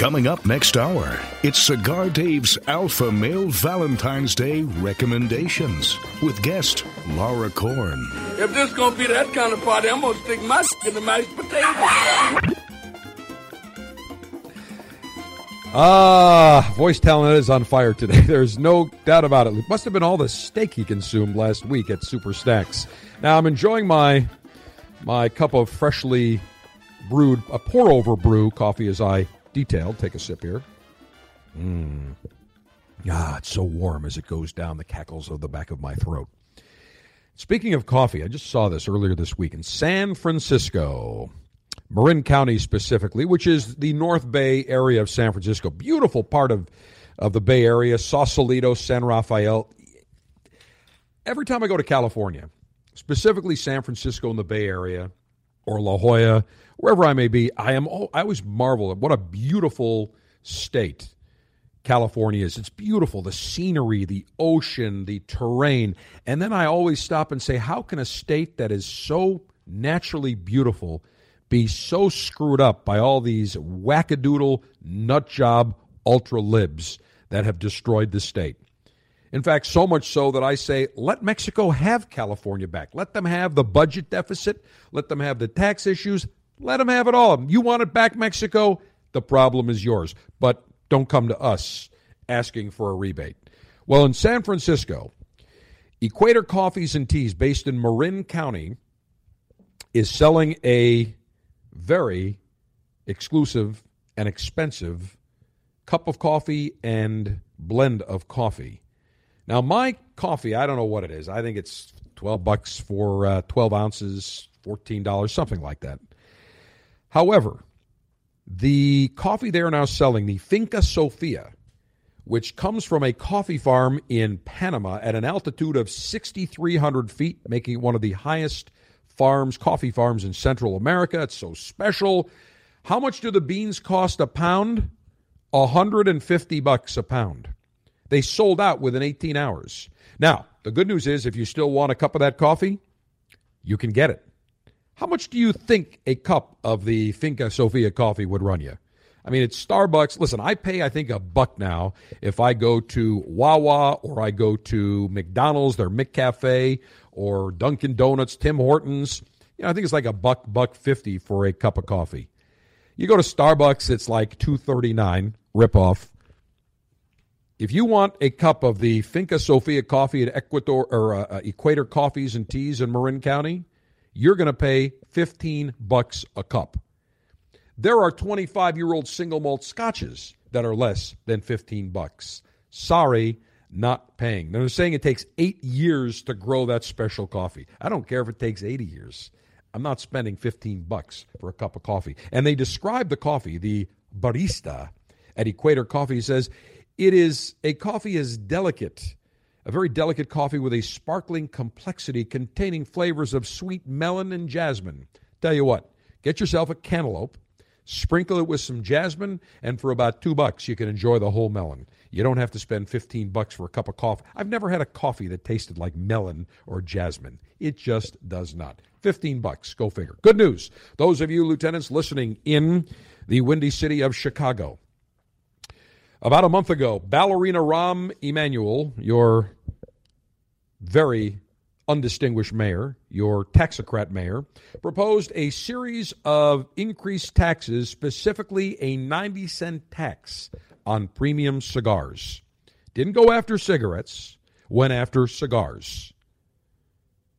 Coming up next hour, it's Cigar Dave's Alpha Male Valentine's Day recommendations with guest Laura Corn. If this gonna be that kind of party, I'm gonna stick my in the mashed potatoes. Ah, voice talent is on fire today. There's no doubt about it. It must have been all the steak he consumed last week at Super Stacks. Now I'm enjoying my my cup of freshly brewed, a pour over brew coffee as I detailed. Take a sip here. Mmm. Ah, it's so warm as it goes down the cackles of the back of my throat. Speaking of coffee, I just saw this earlier this week in San Francisco, Marin County specifically, which is the North Bay area of San Francisco. Beautiful part of, of the Bay Area, Sausalito, San Rafael. Every time I go to California, specifically San Francisco in the Bay Area or La Jolla, wherever I may be, I am I always marvel at what a beautiful state California is. It's beautiful, the scenery, the ocean, the terrain. And then I always stop and say, how can a state that is so naturally beautiful be so screwed up by all these wackadoodle nut job ultra libs that have destroyed the state? In fact, so much so that I say, let Mexico have California back. Let them have the budget deficit. Let them have the tax issues. Let them have it all. You want it back, Mexico? The problem is yours. But don't come to us asking for a rebate. Well, in San Francisco, Equator Coffees and Teas, based in Marin County, is selling a very exclusive and expensive cup of coffee and blend of coffee. Now, my coffee, I don't know what it is. I think it's 12 bucks for uh, 12 ounces, $14, something like that. However, the coffee they are now selling, the Finca Sofia, which comes from a coffee farm in Panama at an altitude of 6,300 feet, making it one of the highest farms, coffee farms in Central America. It's so special. How much do the beans cost a pound? 150 bucks a pound. They sold out within 18 hours. Now, the good news is if you still want a cup of that coffee, you can get it. How much do you think a cup of the Finca Sofia coffee would run you? I mean, it's Starbucks. Listen, I pay, I think, a buck now if I go to Wawa or I go to McDonald's, their McCafe, or Dunkin' Donuts, Tim Hortons. You know, I think it's like a buck, buck fifty for a cup of coffee. You go to Starbucks, it's like two thirty nine, rip off. If you want a cup of the Finca Sofia coffee at Ecuador or uh, uh, Equator Coffees and Teas in Marin County, you're going to pay 15 bucks a cup. There are 25 year old single malt scotches that are less than 15 bucks. Sorry, not paying. They're saying it takes eight years to grow that special coffee. I don't care if it takes 80 years. I'm not spending 15 bucks for a cup of coffee. And they describe the coffee, the barista at Equator Coffee says it is a coffee is delicate, a very delicate coffee with a sparkling complexity containing flavors of sweet melon and jasmine. Tell you what, get yourself a cantaloupe, sprinkle it with some jasmine, and for about two bucks you can enjoy the whole melon. You don't have to spend 15 bucks for a cup of coffee. I've never had a coffee that tasted like melon or jasmine. It just does not. 15 bucks, go figure. Good news. Those of you lieutenants listening in the windy city of Chicago. About a month ago, Ballerina Rahm Emanuel, your very undistinguished mayor, your taxocrat mayor, proposed a series of increased taxes, specifically a 90 cent tax on premium cigars. Didn't go after cigarettes, went after cigars.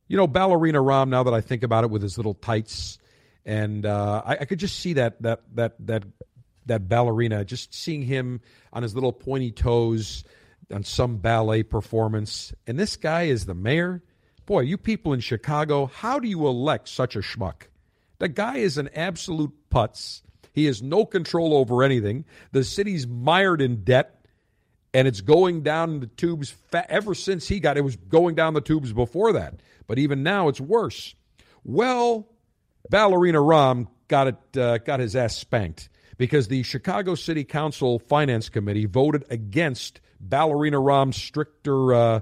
You know, Ballerina Rahm, now that I think about it with his little tights, and uh, I, I could just see that that that that that ballerina, just seeing him on his little pointy toes on some ballet performance. And this guy is the mayor. Boy, you people in Chicago, how do you elect such a schmuck? The guy is an absolute putz. He has no control over anything. The city's mired in debt, and it's going down the tubes ever since he got it was going down the tubes before that. But even now, it's worse. Well, Ballerina Rahm got it uh, got his ass spanked because the Chicago City Council Finance Committee voted against Ballerina Rahm's stricter uh,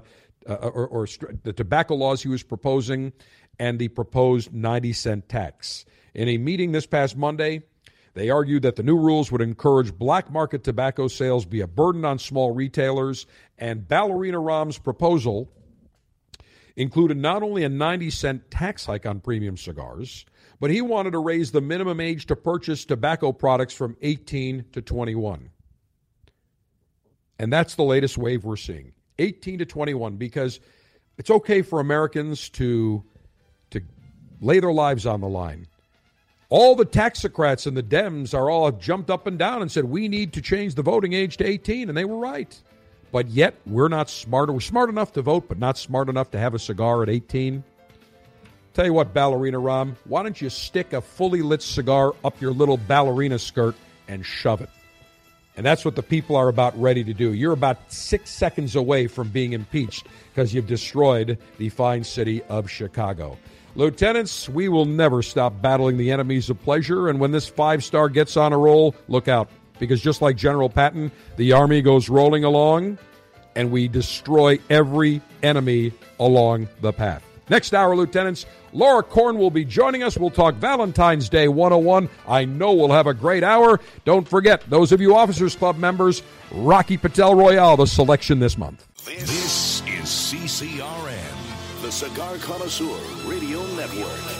uh, or, or the tobacco laws he was proposing and the proposed 90 cent tax. In a meeting this past Monday, they argued that the new rules would encourage black market tobacco sales, be a burden on small retailers, and Ballerina Rahm's proposal included not only a 90 cent tax hike on premium cigars, but he wanted to raise the minimum age to purchase tobacco products from 18 to 21. And that's the latest wave we're seeing 18 to 21, because it's okay for Americans to, to lay their lives on the line. All the taxocrats and the Dems are all jumped up and down and said, we need to change the voting age to 18, and they were right. But yet, we're not smart. We're smart enough to vote, but not smart enough to have a cigar at 18. Tell you what, Ballerina Rahm, why don't you stick a fully lit cigar up your little ballerina skirt and shove it? And that's what the people are about ready to do. You're about six seconds away from being impeached because you've destroyed the fine city of Chicago. Lieutenants, we will never stop battling the enemies of pleasure. And when this five star gets on a roll, look out. Because just like General Patton, the Army goes rolling along and we destroy every enemy along the path. Next hour, Lieutenants, Laura Corn will be joining us. We'll talk Valentine's Day 101. I know we'll have a great hour. Don't forget, those of you Officers Club members, Rocky Patel Royale, the selection this month. This is CCRN, the Cigar Connoisseur Radio Network.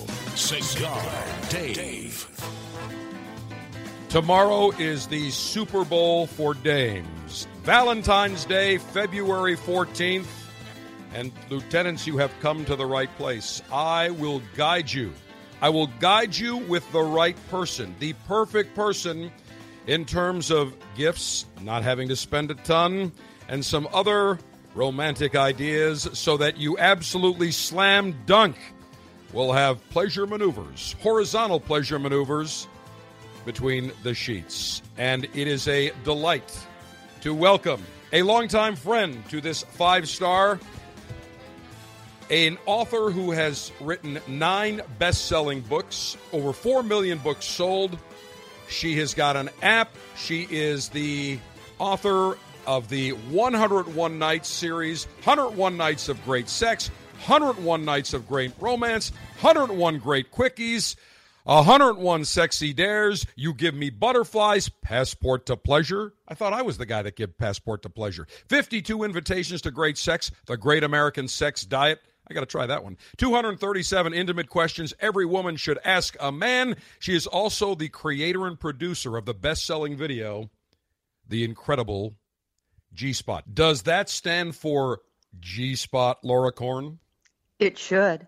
Cigar Dave. Tomorrow is the Super Bowl for dames. Valentine's Day, February 14th. And, lieutenants, you have come to the right place. I will guide you. I will guide you with the right person, the perfect person in terms of gifts, not having to spend a ton, and some other romantic ideas so that you absolutely slam dunk will have pleasure maneuvers, horizontal pleasure maneuvers between the sheets. And it is a delight to welcome a longtime friend to this five star, an author who has written nine best selling books, over four million books sold. She has got an app. She is the author of the 101 Nights series, 101 Nights of Great Sex, 101 Nights of Great Romance, 101 Great Quickies. 101 sexy dares. You give me butterflies. Passport to pleasure. I thought I was the guy that gave passport to pleasure. 52 invitations to great sex. The Great American Sex Diet. I got to try that one. 237 intimate questions every woman should ask a man. She is also the creator and producer of the best selling video, The Incredible G Spot. Does that stand for G Spot, Laura Corn? It should.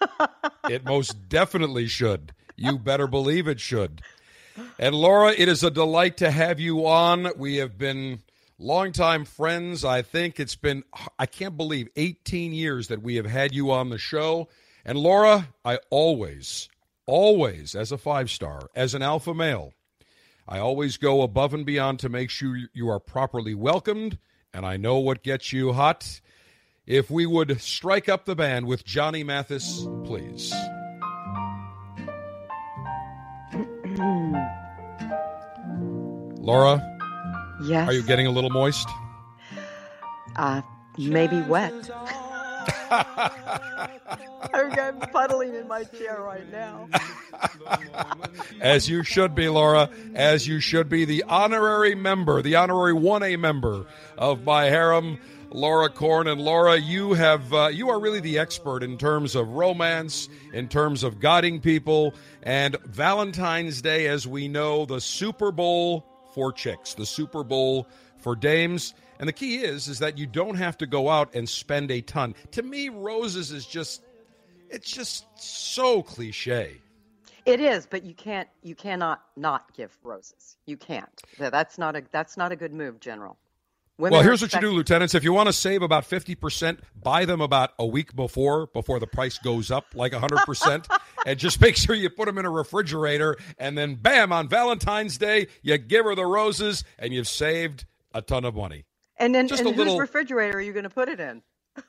it most definitely should. You better believe it should. And Laura, it is a delight to have you on. We have been longtime friends. I think it's been, I can't believe, 18 years that we have had you on the show. And Laura, I always, always, as a five star, as an alpha male, I always go above and beyond to make sure you are properly welcomed. And I know what gets you hot. If we would strike up the band with Johnny Mathis, please. Laura? Yes. Are you getting a little moist? Uh, maybe wet. I'm puddling in my chair right now. As you should be, Laura. As you should be. The honorary member, the honorary 1A member of my harem, Laura Corn. And Laura, you have uh, you are really the expert in terms of romance, in terms of guiding people, and Valentine's Day, as we know, the Super Bowl for chicks, the Super Bowl for dames. And the key is is that you don't have to go out and spend a ton. To me, roses is just it's just so cliche. It is, but you can't you cannot not give roses. You can't. That's not a that's not a good move, General. Women well, here's what you do, lieutenants. If you want to save about 50%, buy them about a week before, before the price goes up like 100%. and just make sure you put them in a refrigerator. And then, bam, on Valentine's Day, you give her the roses and you've saved a ton of money. And then, just and a whose little, refrigerator are you going to put it in?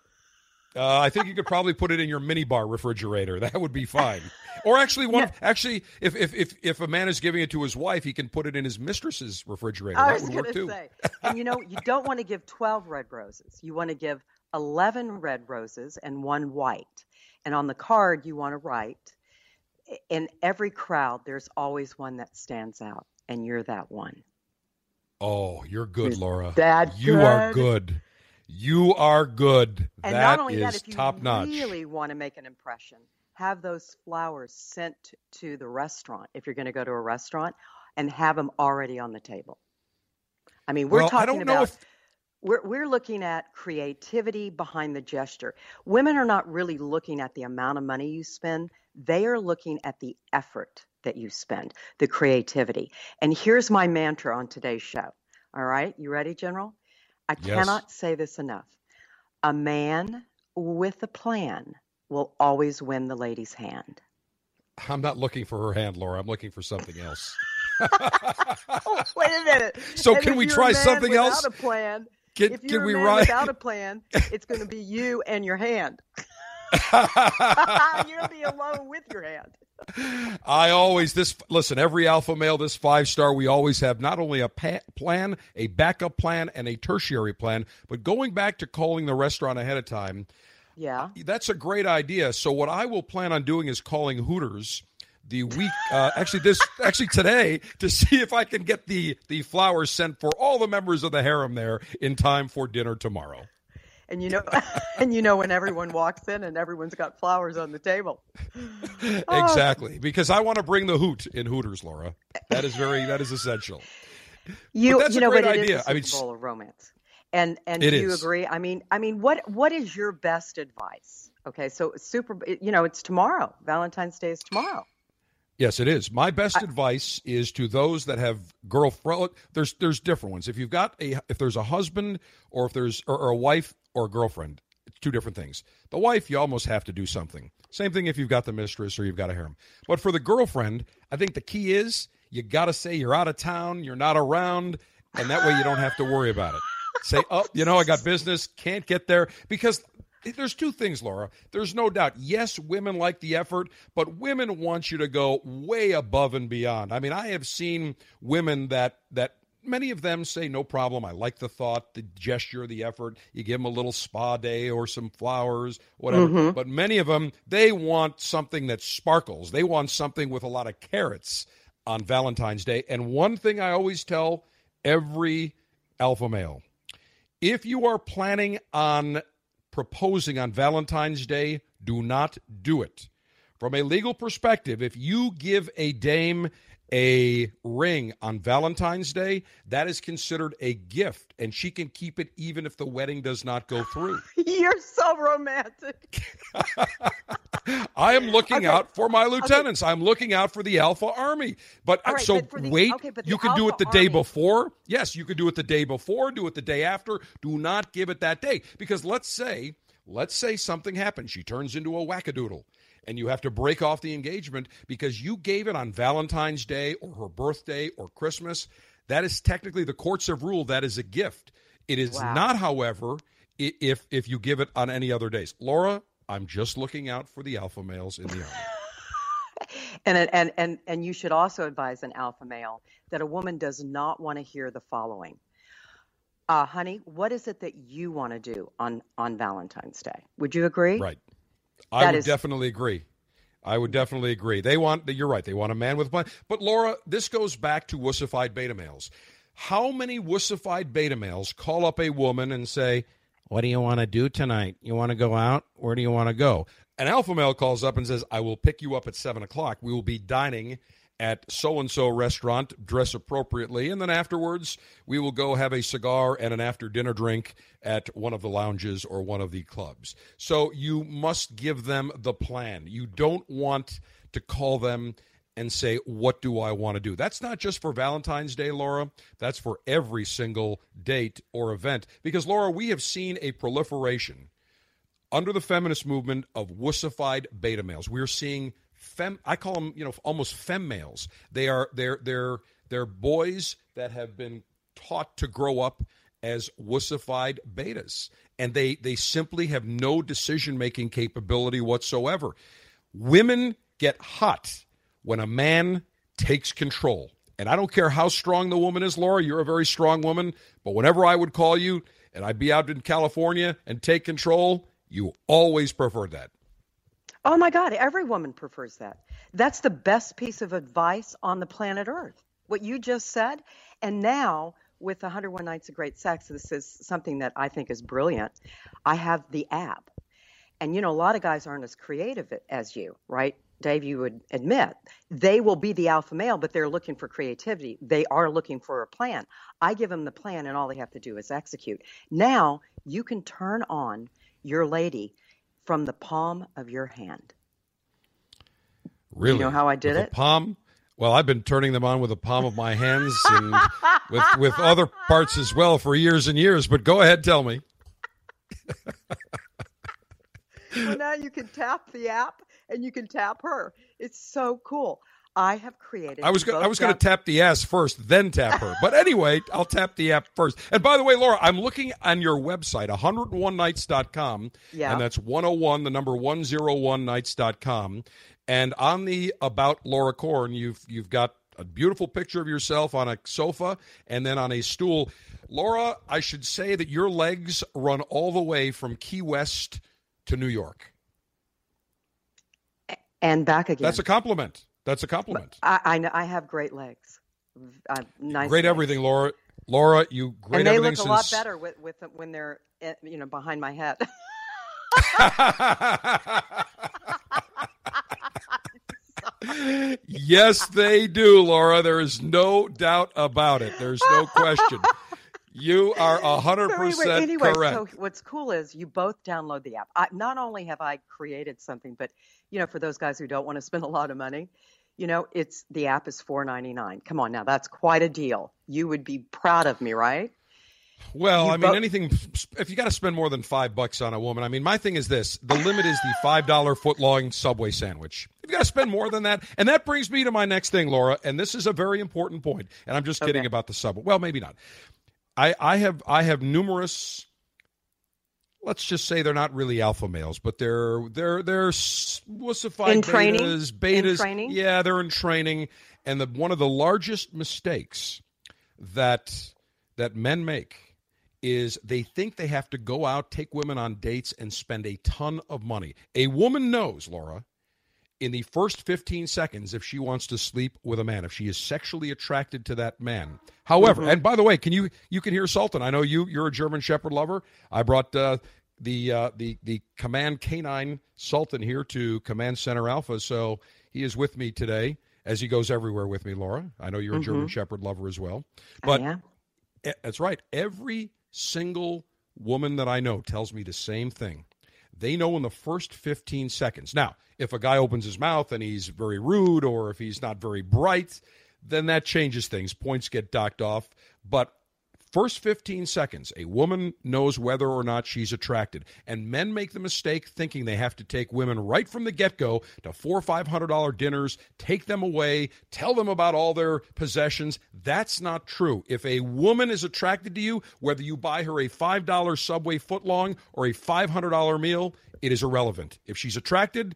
Uh, I think you could probably put it in your minibar refrigerator. That would be fine. Or actually, one yeah. actually, if, if if if a man is giving it to his wife, he can put it in his mistress's refrigerator. I that was going to say, and you know, you don't want to give twelve red roses. You want to give eleven red roses and one white. And on the card, you want to write. In every crowd, there's always one that stands out, and you're that one. Oh, you're good, Is Laura. That you good? are good. You are good. And that not only is that, if you top notch. really want to make an impression, have those flowers sent to the restaurant if you're going to go to a restaurant, and have them already on the table. I mean, we're well, talking about. If... We're, we're looking at creativity behind the gesture. Women are not really looking at the amount of money you spend, they are looking at the effort that you spend, the creativity. And here's my mantra on today's show. All right, you ready, General? I yes. cannot say this enough. A man with a plan will always win the lady's hand. I'm not looking for her hand, Laura. I'm looking for something else. oh, wait a minute. So and can we try something else? Without a plan, can, if you're can we a man ride? without a plan, it's going to be you and your hand. You'll be alone with your hand. I always this listen every alpha male this five star we always have not only a pa- plan a backup plan and a tertiary plan but going back to calling the restaurant ahead of time yeah. That's a great idea. So what I will plan on doing is calling Hooters the week uh, actually this actually today to see if I can get the the flowers sent for all the members of the harem there in time for dinner tomorrow and you know and you know when everyone walks in and everyone's got flowers on the table. Ah. Exactly. Because i want to bring the hoot in hooters laura. That is very that is essential. You but that's you know a great idea. I mean bowl of romance. And and do you is. agree? I mean i mean what what is your best advice? Okay so super you know it's tomorrow. Valentine's day is tomorrow. Yes, it is. My best advice is to those that have girlfriend. There's there's different ones. If you've got a if there's a husband or if there's or, or a wife or girlfriend, it's two different things. The wife, you almost have to do something. Same thing if you've got the mistress or you've got a harem. But for the girlfriend, I think the key is you got to say you're out of town, you're not around, and that way you don't have to worry about it. Say, oh, you know, I got business, can't get there because there's two things, Laura. There's no doubt. Yes, women like the effort, but women want you to go way above and beyond. I mean, I have seen women that that many of them say, no problem. I like the thought, the gesture, the effort. You give them a little spa day or some flowers, whatever. Mm-hmm. But many of them, they want something that sparkles. They want something with a lot of carats on Valentine's Day. And one thing I always tell every alpha male if you are planning on proposing on Valentine's Day, do not do it. From a legal perspective, if you give a dame a ring on Valentine's Day, that is considered a gift, and she can keep it even if the wedding does not go through. You're so romantic. I am looking Okay. out for my lieutenants. I'm looking out for the Alpha Army. But right, so but the- wait, okay, but you can do it Alpha the day before. Yes, you could do it the day before, do it the day after. Do not give it that day because let's say, let's say something happens. She turns into a wackadoodle. And you have to break off the engagement because you gave it on Valentine's Day or her birthday or Christmas. That is technically the courts have ruled that is a gift. It is Wow. not, however, if if you give it on any other days. Laura, I'm just looking out for the alpha males in the army. And, and and and you should also advise an alpha male that a woman does not want to hear the following. Uh, honey, what is it that you want to do on on Valentine's Day? Would you agree? Right. I would is- definitely agree. I would definitely agree. They want you're right. They want a man with money. But Laura, this goes back to wussified beta males. How many wussified beta males call up a woman and say, "What do you want to do tonight? You want to go out? Where do you want to go?" An alpha male calls up and says, "I will pick you up at seven o'clock. We will be dining at so and so restaurant. Dress appropriately, and then afterwards we will go have a cigar and an after dinner drink at one of the lounges or one of the clubs." So you must give them the plan. You don't want to call them and say, What do I want to do? That's not just for Valentine's Day, Laura. That's for every single date or event. Because, Laura, we have seen a proliferation under the feminist movement of wussified beta males. We're seeing fem I call them, you know, almost fem males. They are they're they're they're boys that have been taught to grow up as wussified betas. And they they simply have no decision making capability whatsoever. Women get hot when a man takes control. And I don't care how strong the woman is, Laura, you're a very strong woman, but whenever I would call you and I'd be out in California and take control, you always preferred that. Oh my God, every woman prefers that. That's the best piece of advice on the planet Earth. What you just said. And now, with 101 Nights of Great Sex, this is something that I think is brilliant. I have the app. And you know, a lot of guys aren't as creative as you, right? Dave, you would admit they will be the alpha male, but they're looking for creativity. They are looking for a plan. I give them the plan, and all they have to do is execute. Now you can turn on your lady from the palm of your hand. Really? You know how I did With it? Palm? Well, I've been turning them on with the palm of my hands and with with other parts as well for years and years. But go ahead, tell me. well, now you can tap the app and you can tap her. It's so cool. I have created. I was go- I was going to tap- the ass first, then tap her. But anyway, I'll tap the app first. And by the way, Laura, I'm looking on your website, 101nights.com. Yeah. And that's 101, the number 101nights.com. And on the about Laura Corn, you've you've got a beautiful picture of yourself on a sofa and then on a stool. Laura, I should say that your legs run all the way from Key West to New York. and back again. That's a compliment. That's a compliment. I, I I have great legs. Uh, nice. Great legs. everything, Laura. Laura, you great and they everything look a since lot better with, with when they're eh, you know behind my head. yes, they do, Laura. There is no doubt about it. There's no question. You are a hundred So anyway, percent anyway, correct. so what's cool is you both download the app. I, not only have I created something, but you know, for those guys who don't want to spend a lot of money, you know, it's the app is four ninety nine. Come on, now that's quite a deal. You would be proud of me, right? Well, You I mean, both- anything. If you got to spend more than five bucks on a woman, I mean, my thing is this: the limit is the five dollar foot long Subway sandwich. If you got to spend more than that, and that brings me to my next thing, Laura. And this is a very important point. And I'm just kidding Okay. about the Subway. Well, maybe not. I, I have I have numerous. Let's just say they're not really alpha males, but they're they're they're wussified In training? betas. In Betas, training? yeah, they're in training. And the one of the largest mistakes that that men make is they think they have to go out, take women on dates, and spend a ton of money. A woman knows, Laura, in the first 15 seconds if she wants to sleep with a man, if she is sexually attracted to that man. However, Mhm. and by the way, can you you can hear Sultan? I know you you're a German Shepherd lover. I brought uh, the uh, the the Command Canine Sultan here to Command Center Alpha, so he is with me today as he goes everywhere with me. Laura, I know you're a German Mhm. Shepherd lover as well, but That's right. Every single woman that I know tells me the same thing. They know in the first 15 seconds. Now, if a guy opens his mouth and he's very rude or if he's not very bright, then that changes things. Points get docked off. But first 15 seconds, a woman knows whether or not she's attracted. And men make the mistake thinking they have to take women right from the get go to four or five hundred dollar dinners, take them away, tell them about all their possessions. That's not true. If a woman is attracted to you, whether you buy her a five dollar Subway footlong or a five hundred dollar meal, it is irrelevant. If she's attracted,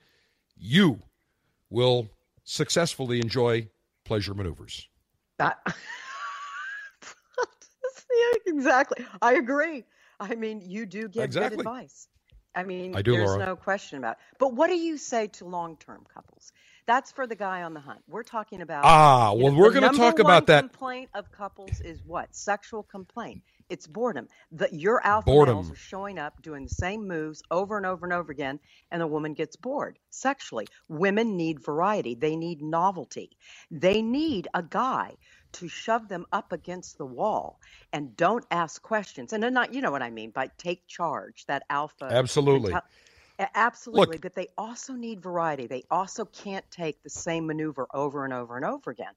you will successfully enjoy pleasure maneuvers. That, yeah, exactly. I agree. I mean, you do give Exactly. good advice. I mean, I do, there's Laura. no question about it. But what do you say to long-term couples? That's for the guy on the hunt. We're talking about Ah, well, know, we're gonna talk number about that. Complaint of couples is what? Sexual complaint. It's boredom. That your alpha Boredom. males are showing up doing the same moves over and over and over again, and the woman gets bored sexually. Women need variety. They need novelty. They need a guy to shove them up against the wall and don't ask questions. And not, you know what I mean by take charge. That alpha. Absolutely. mental- a- Absolutely, but they also need variety. They also can't take the same maneuver over and over and over again.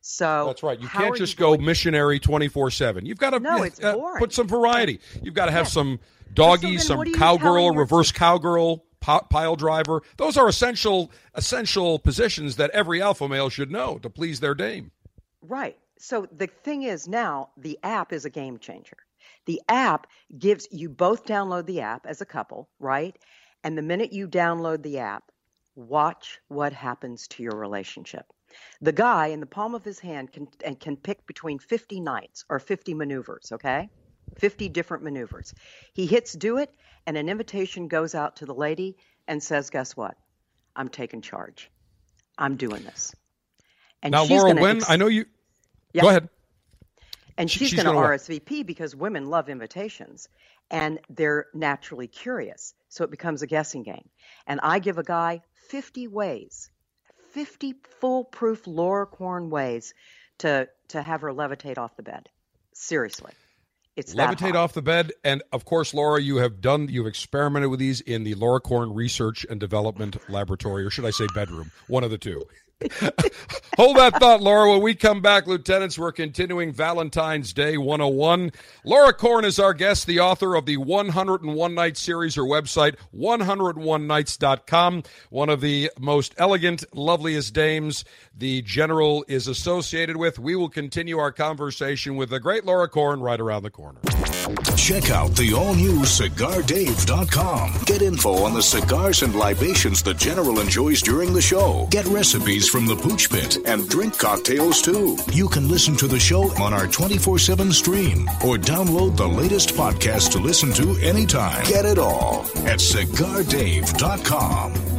So That's right. You can't just you go missionary 24 7. You've got to No, it's uh, uh, boring. put some variety. You've got to have Yes. some doggy, what some cowgirl, reverse cowgirl, pile driver. Those are essential essential positions that every alpha male should know to please their dame. Right. So the thing is now the app is a game changer. The app gives you both download the app as a couple, right? And the minute you download the app, watch what happens to your relationship. The guy in the palm of his hand can and can pick between 50 nights or 50 maneuvers, okay? 50 different maneuvers. He hits do it and an invitation goes out to the lady and says, "Guess what? I'm taking charge. I'm doing this." And now, she's Laura, when ex- I know you, Yeah. go ahead. and she's, she's going to? RSVP because women love invitations and they're naturally curious. So it becomes a guessing game. And I give a guy 50 ways, 50 foolproof Laura Corn ways to, to have her levitate off the bed. Seriously. It's Levitate off the bed, and of course, Laura, you have done, you've experimented with these in the Laura Corn Research and Development Laboratory, or should I say bedroom? One of the two. Hold that thought, Laura. When we come back, Lieutenants, we're continuing Valentine's Day 101. Laura Corn is our guest, the author of the 101 Night series. Her website, 101nights.com. One of the most elegant, loveliest dames the General is associated with. We will continue our conversation with the great Laura Corn right around the corner. Check out the all new CigarDave.com. Get info on the cigars and libations the General enjoys during the show. Get recipes from the Pooch Pit and drink cocktails too. You can listen to the show on our 24 7 stream or download the latest podcast to listen to anytime. Get it all at CigarDave.com.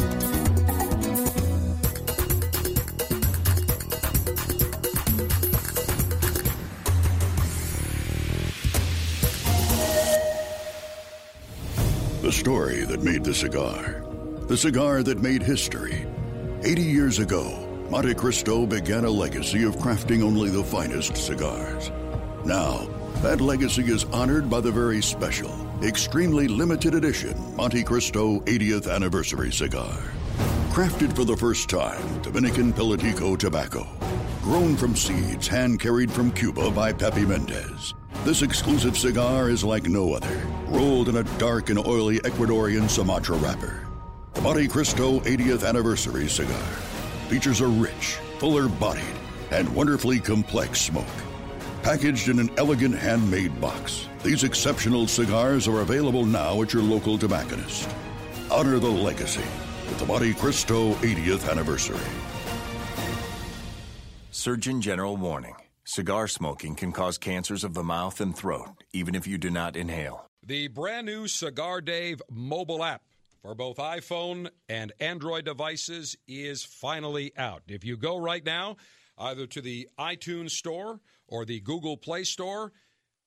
story that made the cigar. The cigar that made history. 80 years ago, Montecristo began a legacy of crafting only the finest cigars. Now, that legacy is honored by the very special, extremely limited edition Montecristo 80th Anniversary Cigar. Crafted for the first time, Dominican Pilotico tobacco. Grown from seeds hand carried from Cuba by Pepe Mendez. This exclusive cigar is like no other, rolled in a dark and oily Ecuadorian Sumatra wrapper. The Montecristo 80th Anniversary Cigar features a rich, fuller bodied, and wonderfully complex smoke. Packaged in an elegant handmade box, these exceptional cigars are available now at your local tobacconist. Honor the legacy with the Monte Cristo 80th Anniversary. Surgeon General warning Cigar smoking can cause cancers of the mouth and throat, even if you do not inhale. The brand new Cigar Dave mobile app for both iPhone and Android devices is finally out. If you go right now, either to the iTunes Store or the Google Play Store,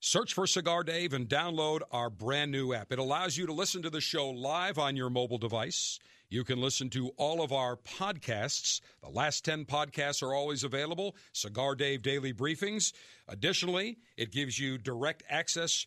Search for Cigar Dave and download our brand new app. It allows you to listen to the show live on your mobile device. You can listen to all of our podcasts. The last 10 podcasts are always available. Cigar Dave Daily Briefings. Additionally, it gives you direct access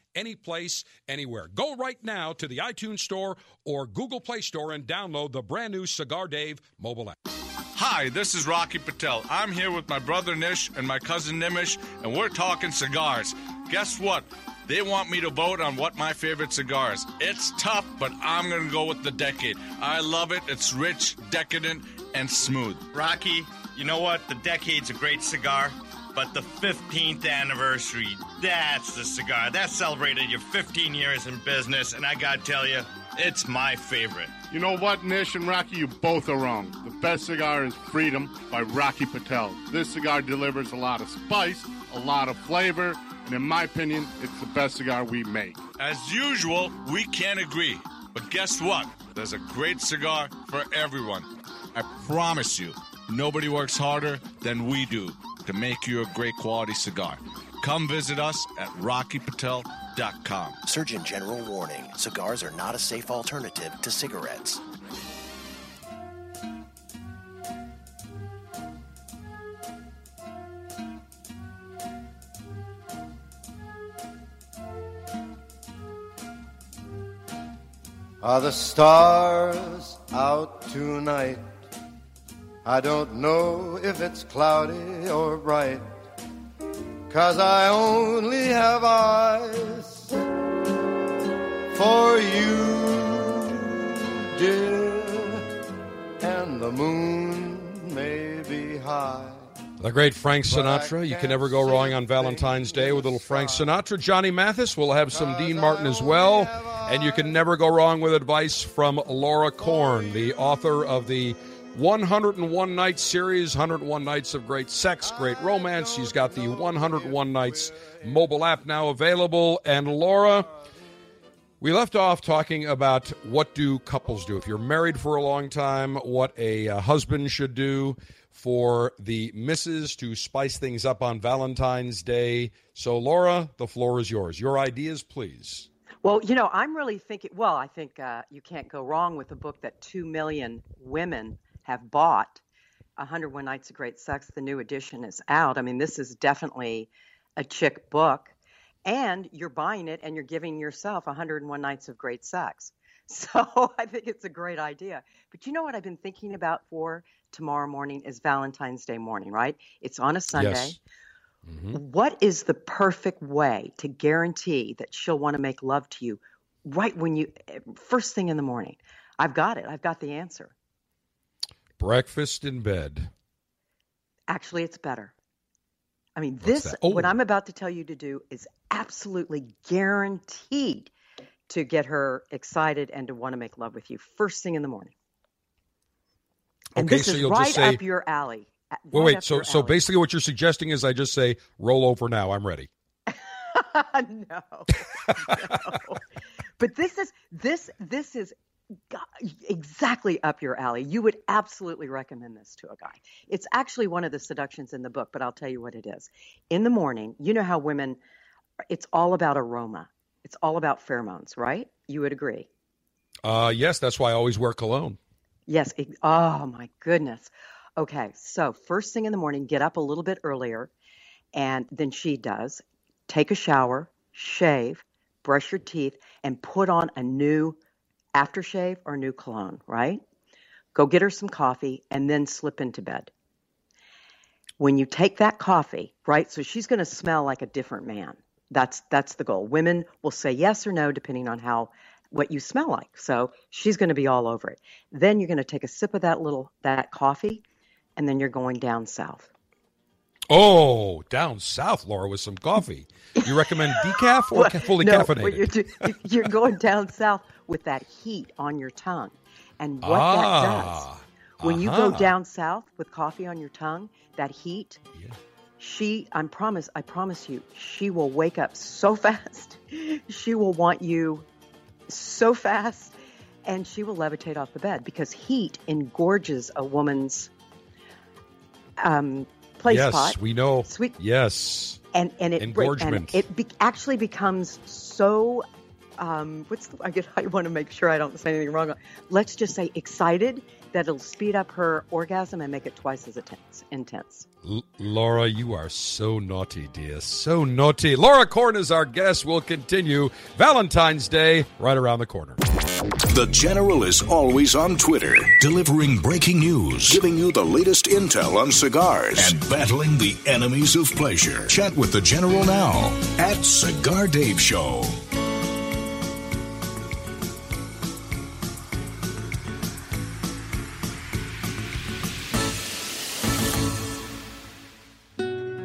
any place, anywhere. Go right now to the iTunes Store or Google Play Store and download the brand new Cigar Dave mobile app. Hi, this is Rocky Patel. I'm here with my brother Nish and my cousin Nimish, and we're talking cigars. Guess what? They want me to vote on what my favorite cigar is. It's tough, but I'm going to go with the Decade. I love it. It's rich, decadent, and smooth. Rocky, you know what? The Decade's a great cigar. But the 15th anniversary, that's the cigar. That celebrated your 15 years in business, and I gotta tell you, it's my favorite. You know what, Nish and Rocky, you both are wrong. The best cigar is Freedom by Rocky Patel. This cigar delivers a lot of spice, a lot of flavor, and in my opinion, it's the best cigar we make. As usual, we can't agree. But guess what? There's a great cigar for everyone. I promise you, nobody works harder than we do to make you a great quality cigar. Come visit us at rockypatel.com. Surgeon General warning cigars are not a safe alternative to cigarettes. Are the stars out tonight? I don't know if it's cloudy or bright. Cause I only have eyes for you, dear. And the moon may be high. The great Frank Sinatra. You can never go wrong on Valentine's Day with little Frank Sinatra. Johnny Mathis. We'll have some Dean Martin as well. And you can never go wrong with advice from Laura Corn, the author of the 101 Night series, 101 Nights of Great Sex, Great Romance. She's got the 101 Nights mobile app now available. And Laura, we left off talking about what do couples do. If you're married for a long time, what a uh, husband should do for the misses to spice things up on Valentine's Day. So, Laura, the floor is yours. Your ideas, please. Well, you know, I'm really thinking, well, I think uh, you can't go wrong with a book that 2 million women have bought. 101 Nights of Great Sex, the new edition is out. I mean, this is definitely a chick book. And you're buying it and you're giving yourself 101 Nights of Great Sex. So I think it's a great idea. But you know what I've been thinking about for tomorrow morning is Valentine's Day morning, right? It's on a Sunday. Yes. Mm-hmm. What is the perfect way to guarantee that she'll want to make love to you right when you, first thing in the morning? I've got it. I've got the answer. Breakfast in bed. Actually, it's better. I mean, What's this, oh. what I'm about to tell you to do, is absolutely guaranteed to get her excited and to want to make love with you first thing in the morning. And Okay, this so is you'll right just say- up your alley. Uh, Wait, wait. So, so alley. basically, what you're suggesting is I just say, roll over now. I'm ready. no, no. But this is this this is exactly up your alley. You would absolutely recommend this to a guy. It's actually one of the seductions in the book, but I'll tell you what it is. In the morning, you know how women it's all about aroma. It's all about pheromones, right? You would agree. Uh, yes, that's why I always wear cologne. Yes. ex- Oh my goodness. Okay. So first thing in the morning, get up a little bit earlier, and then she does. Take a shower, shave, brush your teeth, and put on a new aftershave or new cologne. Right. Go get her some coffee, and then slip into bed. When you take that coffee, right? So she's going to smell like a different man. That's that's the goal. Women will say yes or no depending on how what you smell like. So she's going to be all over it. Then you're going to take a sip of that little that coffee, and then you're going down south. Oh, down south, Laura, with some coffee. You recommend decaf or Well, fully no, caffeinated? You're, do- you're going down south with that heat on your tongue, and what Ah, that does when you go uh-huh. down south with coffee on your tongue, that heat. She, I promise, I promise you, she will wake up so fast. She will want you so fast, and she will levitate off the bed because heat engorges a woman's um, place yes, spot. we know. Sweet Yes. and and it Engorgement. and it be, actually becomes so um, what's the, I, get, I want to make sure I don't say anything wrong. Let's just say excited that it'll speed up her orgasm and make it twice as intense. intense. L- Laura, you are so naughty, dear. So naughty. Laura Corn is our guest. We'll continue Valentine's Day right around the corner. The General is always on Twitter, delivering breaking news, giving you the latest intel on cigars, and battling the enemies of pleasure. Chat with the General now at Cigar Dave Show.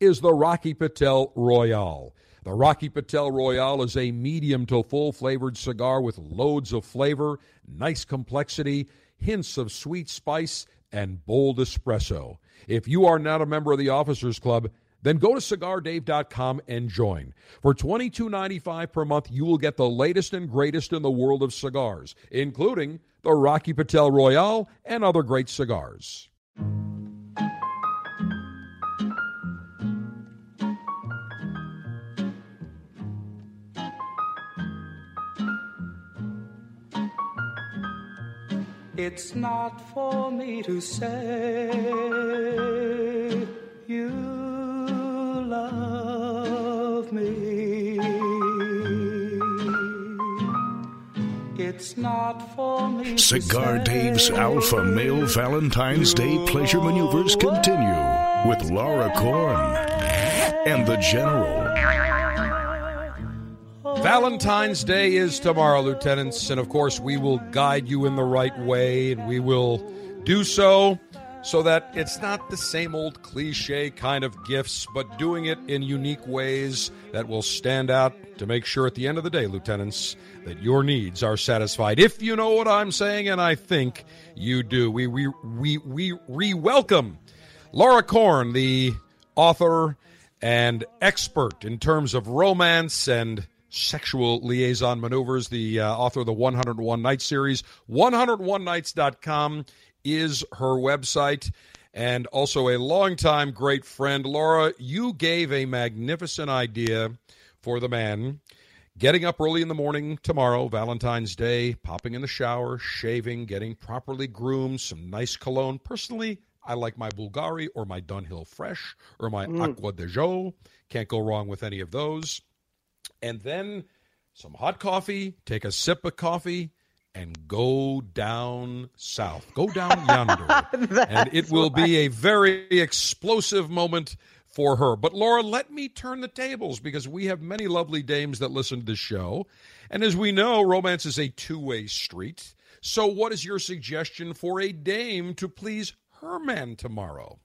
is the Rocky Patel Royale. The Rocky Patel Royale is a medium to full flavored cigar with loads of flavor, nice complexity, hints of sweet spice, and bold espresso. If you are not a member of the Officers Club, then go to cigardave.com and join. For $22.95 per month, you will get the latest and greatest in the world of cigars, including the Rocky Patel Royale and other great cigars. It's not for me to say you love me. It's not for me. to Cigar Dave's Alpha Male Valentine's Day pleasure maneuvers continue with Laura Corn and the General. Valentine's Day is tomorrow, Lieutenants, and of course, we will guide you in the right way, and we will do so so that it's not the same old cliche kind of gifts, but doing it in unique ways that will stand out to make sure at the end of the day, Lieutenants, that your needs are satisfied. If you know what I'm saying, and I think you do, we we we we re-welcome Laura Corn, the author and expert in terms of romance and sexual liaison maneuvers, the uh, author of the 101 Nights series. 101nights.com is her website. And also a longtime great friend. Laura, you gave a magnificent idea for the man getting up early in the morning tomorrow, Valentine's Day, popping in the shower, shaving, getting properly groomed, some nice cologne. Personally, I like my Bulgari or my Dunhill Fresh or my Mm. Acqua di Gio. Can't go wrong with any of those. And then some hot coffee, take a sip of coffee, and go down south. Go down yonder. and it will be a very explosive moment for her. But Laura, let me turn the tables because we have many lovely dames that listen to this show. And as we know, romance is a two way street. So, what is your suggestion for a dame to please her man tomorrow?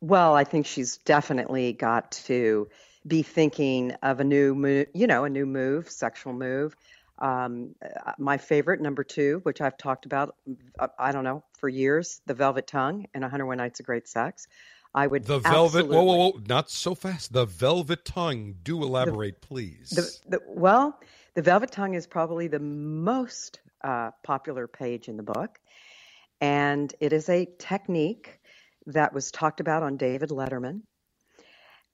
Well, I think she's definitely got to be thinking of a new move, you know, a new move, sexual move. Um, uh, my favorite, number two, which I've talked about, uh, I don't know, for years, the Velvet Tongue and 101 Nights of Great Sex. I would the velvet. Whoa, whoa, whoa! Not so fast. The velvet tongue. Do elaborate, please. The, the, well, the Velvet Tongue is probably the most uh, popular page in the book, and it is a technique that was talked about on David Letterman,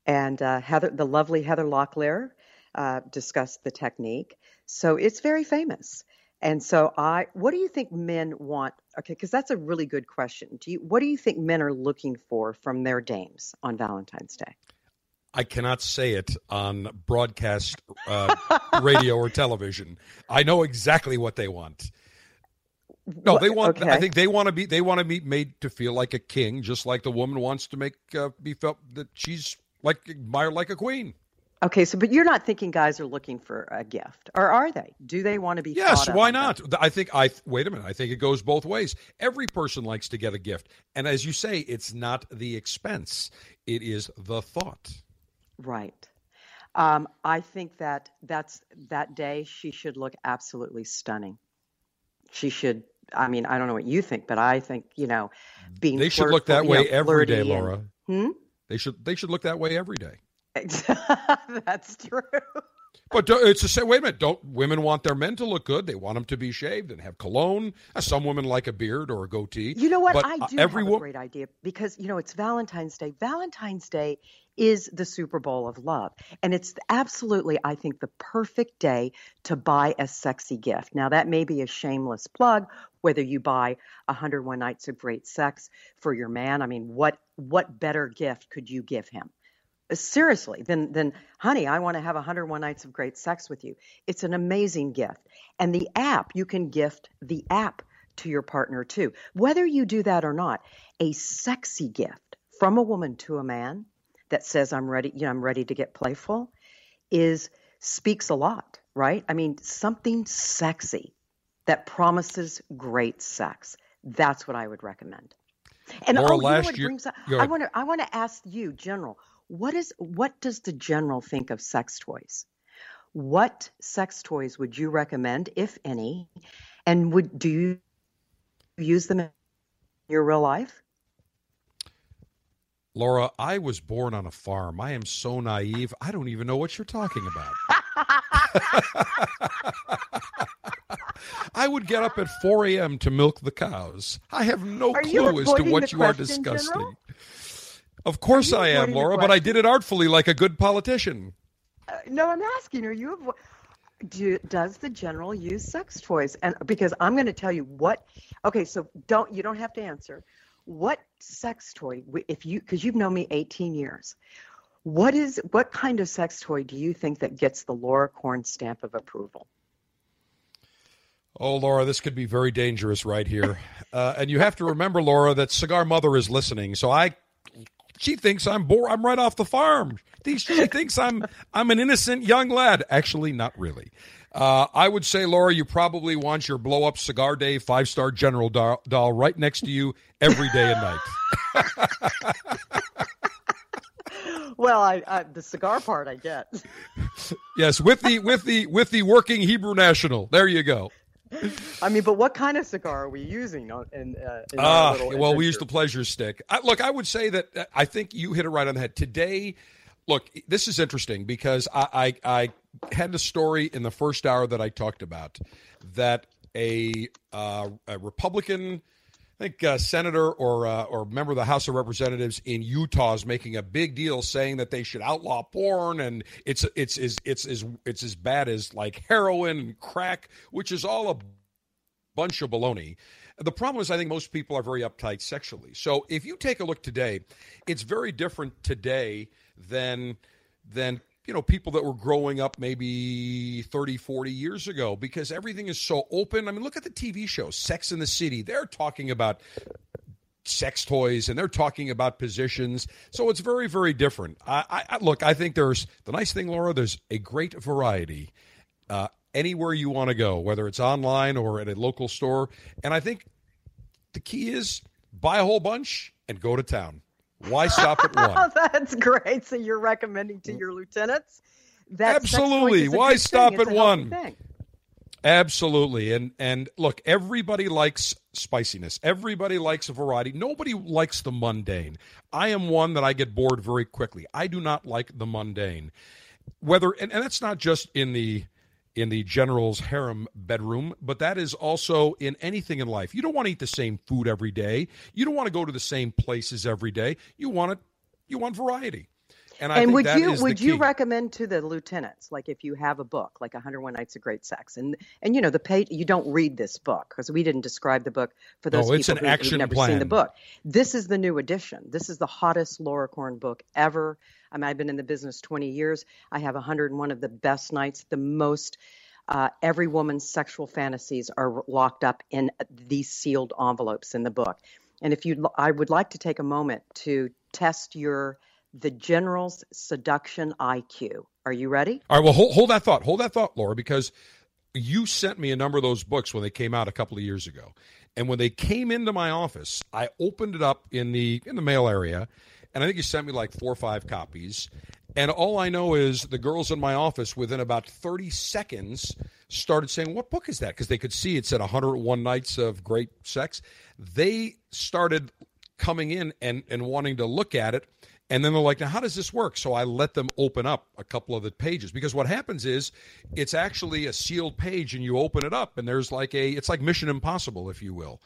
and uh, Heather, the lovely Heather Locklear, uh, discussed the technique. So it's very famous. And so I, what do you think men want? Okay, because that's a really good question. Do you, what do you think men are looking for from their dames on Valentine's Day? I cannot say it on broadcast uh, radio or television. I know exactly what they want. No, they want. I think they want to be. They want to be made to feel like a king, just like the woman wants to make uh, be felt that she's like admired like a queen. Okay, so but you're not thinking guys are looking for a gift, or are they? Do they want to be? Yes, why not? I think I wait a minute. I think it goes both ways. Every person likes to get a gift, and as you say, it's not the expense; it is the thought. Right. Um, I think that that's that day she should look absolutely stunning. She should. I mean, I don't know what you think, but I think you know, being They should look that way know, every day, and- Laura. Hmm. They should. They should look that way every day. that's true. But it's the same. Wait a minute. Don't women want their men to look good? They want them to be shaved and have cologne. Uh, Some women like a beard or a goatee. You know what? But I uh, do every have a great idea because you know it's Valentine's Day. Valentine's Day is the Super Bowl of love, and it's absolutely, I think, the perfect day to buy a sexy gift. Now that may be a shameless plug, whether you buy 101 Nights of Great Sex for your man. I mean, what what better gift could you give him? Seriously then then honey i want to have 101 nights of great sex with you. It's an amazing gift. And the app you can gift the app to your partner too. Whether you do that or not a sexy gift from a woman to a man that says i'm ready you know i'm ready to get playful is speaks a lot right? I mean something sexy that promises great sex. That's what i would recommend. And Laura, oh, you know what year- brings up, I want to I want to ask you, General, what is what does the general think of sex toys? What sex toys would you recommend, if any, and would do you use them in your real life? Laura, I was born on a farm. I am so naive. I don't even know what you're talking about. I would get up at 4 a.m. to milk the cows. I have no Are clue as to what you are discussing. General? Of course I am, Laura, but I did it artfully like a good politician. Uh, no, I'm asking. Are you? Avo- do, does the general use sex toys? And because I'm going to tell you what. Okay, so don't you don't have to answer. What sex toy? If you because you've known me 18 years. What is what kind of sex toy do you think that gets the Laura Corn stamp of approval? Oh, Laura, this could be very dangerous right here. Uh, and you have to remember, Laura, that Cigar Mother is listening. So I, she thinks I'm bored. I'm right off the farm. She she thinks I'm I'm an innocent young lad. Actually, not really. Uh, I would say, Laura, you probably want your blow up Cigar Dave five star General doll, doll right next to you every day and night. Well, I, I the cigar part I get. yes, with the with the with the working Hebrew National. There you go. I mean, but what kind of cigar are we using? on- In, uh, in little well, we use the pleasure stick. I, look, I would say that uh, I think you hit it right on the head. Today, look, this is interesting because I, I, I had a story in the first hour that I talked about that a, uh, a Republican, think, uh, senator or uh, or member of the House of Representatives in Utah is making a big deal saying that they should outlaw porn and it's it's it's it's it's, it's as bad as like heroin and crack, which is all a bunch of baloney. The problem is, I think most people are very uptight sexually. So if you take a look today, it's very different today than than you know people that were growing up maybe 30 40 years ago because everything is so open. I mean look at the tv show sex in the city. They're talking about sex toys and they're talking about positions. So it's very very different. I, I look i think there's the nice thing laura there's a great variety uh, anywhere you want to go whether it's online or at a local store. And i think the key is buy a whole bunch and go to town. Why stop at one? That's great. So you're recommending to your lieutenants? That Absolutely. Why stop at one? Absolutely. And and look, everybody likes spiciness. Everybody likes a variety. Nobody likes the mundane. I am one that I get bored very quickly. I do not like the mundane. Whether and, and that's not just in the in the general's harem bedroom, but that is also in anything in life. You don't want to eat the same food every day. You don't want to go to the same places every day. You want it you want variety. And, and would you would you recommend to the lieutenants, like if you have a book like 101 Nights of Great Sex, and and you know the page, you don't read this book because we didn't describe the book for those no, people who, have never plan. seen the book. This is the new edition. This is the hottest Laura Corn book ever. I mean, I've been in the business 20 years. I have 101 of the best nights, the most. Uh, every woman's sexual fantasies are locked up in these sealed envelopes in the book. And if you, I would like to take a moment to test your the general's seduction IQ. Are you ready? All right. Well, hold, hold that thought. Hold that thought, Laura, because you sent me a number of those books when they came out a couple of years ago, and when they came into my office, I opened it up in the in the mail area, and I think you sent me like four or five copies. And all I know is the girls in my office, within about 30 seconds, started saying, What book is that? Because they could see it said 101 Nights of Great Sex. They started coming in and, and wanting to look at it. And then they're like, now, how does this work? So I let them open up a couple of the pages because what happens is it's actually a sealed page and you open it up and there's like a, it's like Mission Impossible, if you will.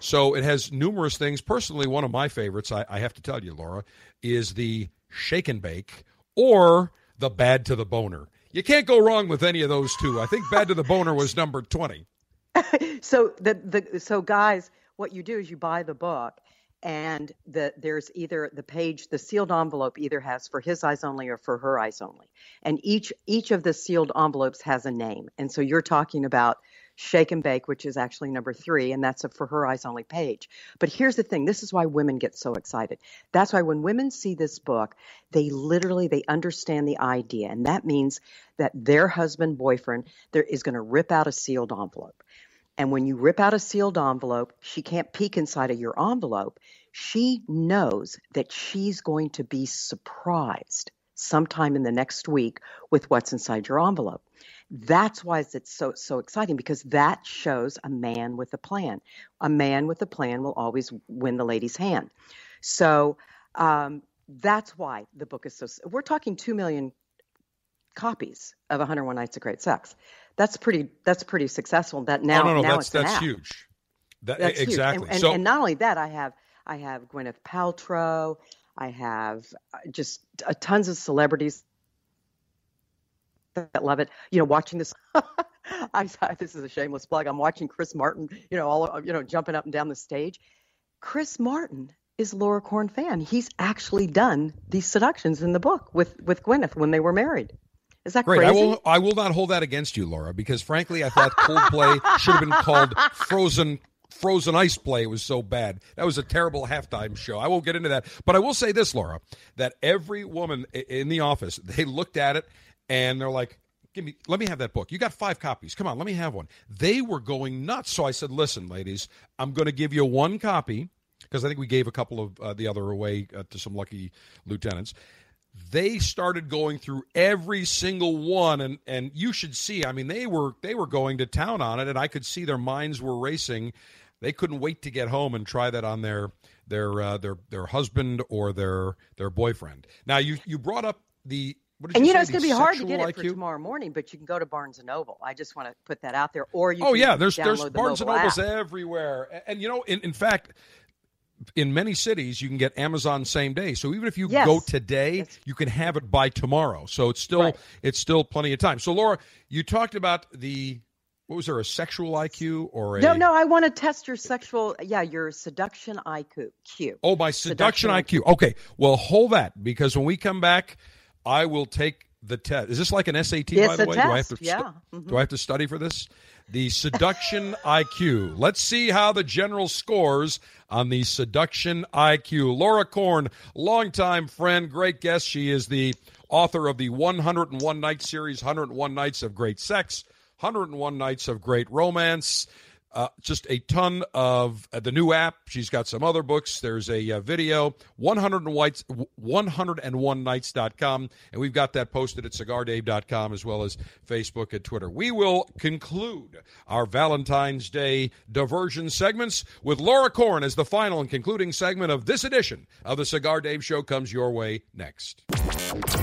So it has numerous things. Personally, one of my favorites, I, I have to tell you, Laura, is the shake and bake or the bad to the boner. You can't go wrong with any of those two. I think bad to the boner was number 20. so the, the so guys, what you do is you buy the book and the, there's either the page the sealed envelope either has for his eyes only or for her eyes only. And each each of the sealed envelopes has a name. And so you're talking about shake and bake which is actually number three and that's a for her eyes only page. But here's the thing. This is why women get so excited. That's why when women see this book they literally they understand the idea. And that means that their husband boyfriend there is going to rip out a sealed envelope and when you rip out a sealed envelope, she can't peek inside of your envelope. She knows that she's going to be surprised sometime in the next week with what's inside your envelope. That's why it's so so exciting because that shows a man with a plan. A man with a plan will always win the lady's hand. So um, that's why the book is so. We're talking two million copies of 101 Nights of Great Sex that's pretty that's pretty successful. That now oh, no, no, now that's it's that's huge. That, that's exactly. Huge. And, and, so, and not only that, I have I have Gwyneth Paltrow. I have uh, just uh, tons of celebrities that love it. You know, watching this. I this is a shameless plug. I'm watching Chris Martin. You know, all you know, jumping up and down the stage. Chris Martin is Laura Corn fan. He's actually done these seductions in the book with with Gwyneth when they were married. Is that Great. crazy? I will. I will not hold that against you, Laura, because frankly, I thought Coldplay should have been called Frozen. Frozen Ice Play was so bad. That was a terrible halftime show. I won't get into that, but I will say this, Laura, that every woman in the office they looked at it and they're like, "Give me, let me have that book. You got five copies. Come on, let me have one." They were going nuts. So I said, "Listen, ladies, I'm going to give you one copy." Because I think we gave a couple of uh, the other away uh, to some lucky lieutenants they started going through every single one and and you should see i mean they were they were going to town on it and i could see their minds were racing they couldn't wait to get home and try that on their their uh, their their husband or their their boyfriend now you you brought up the and you, you know it's going to be hard to get it IQ? for tomorrow morning, but you can go to Barnes and Noble. I just want to put that out there. Or you oh yeah, there's there's the Barnes and Nobles app. everywhere, and, and you know, in, in fact, in many cities you can get Amazon same day. So even if you Yes. go today, you can have it by tomorrow. So it's still Right. it's still plenty of time. So Laura, you talked about the what was there a sexual IQ or a No, no, I want to test your sexual, yeah, your seduction IQ. Q. Oh, my seduction, IQ. Okay, well hold that because when we come back, I will take the test. Is this like an SAT? by the way, do I have to yeah. Mhm. do I have to study for this? The seduction IQ. Let's see how the general scores on the seduction IQ. Laura Corn, longtime friend, great guest. She is the author of the 101 Night series, 101 Nights of Great Sex, 101 Nights of Great Romance. Uh, just a ton of uh, the new app. She's got some other books. There's a uh, video, 101nights.com. And we've got that posted at cigardave.com as well as Facebook and Twitter. We will conclude our Valentine's Day diversion segments with Laura Corn as the final and concluding segment of this edition of the Cigar Dave Show comes your way next.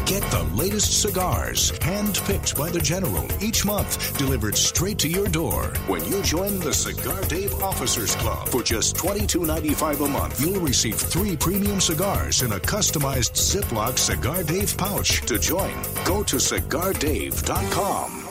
Get the latest cigars, hand-picked by the General each month, delivered straight to your door. When you join the Cigar Dave Officers Club for just $22.95 a month, you'll receive three premium cigars in a customized Ziploc Cigar Dave pouch. To join, go to cigardave.com.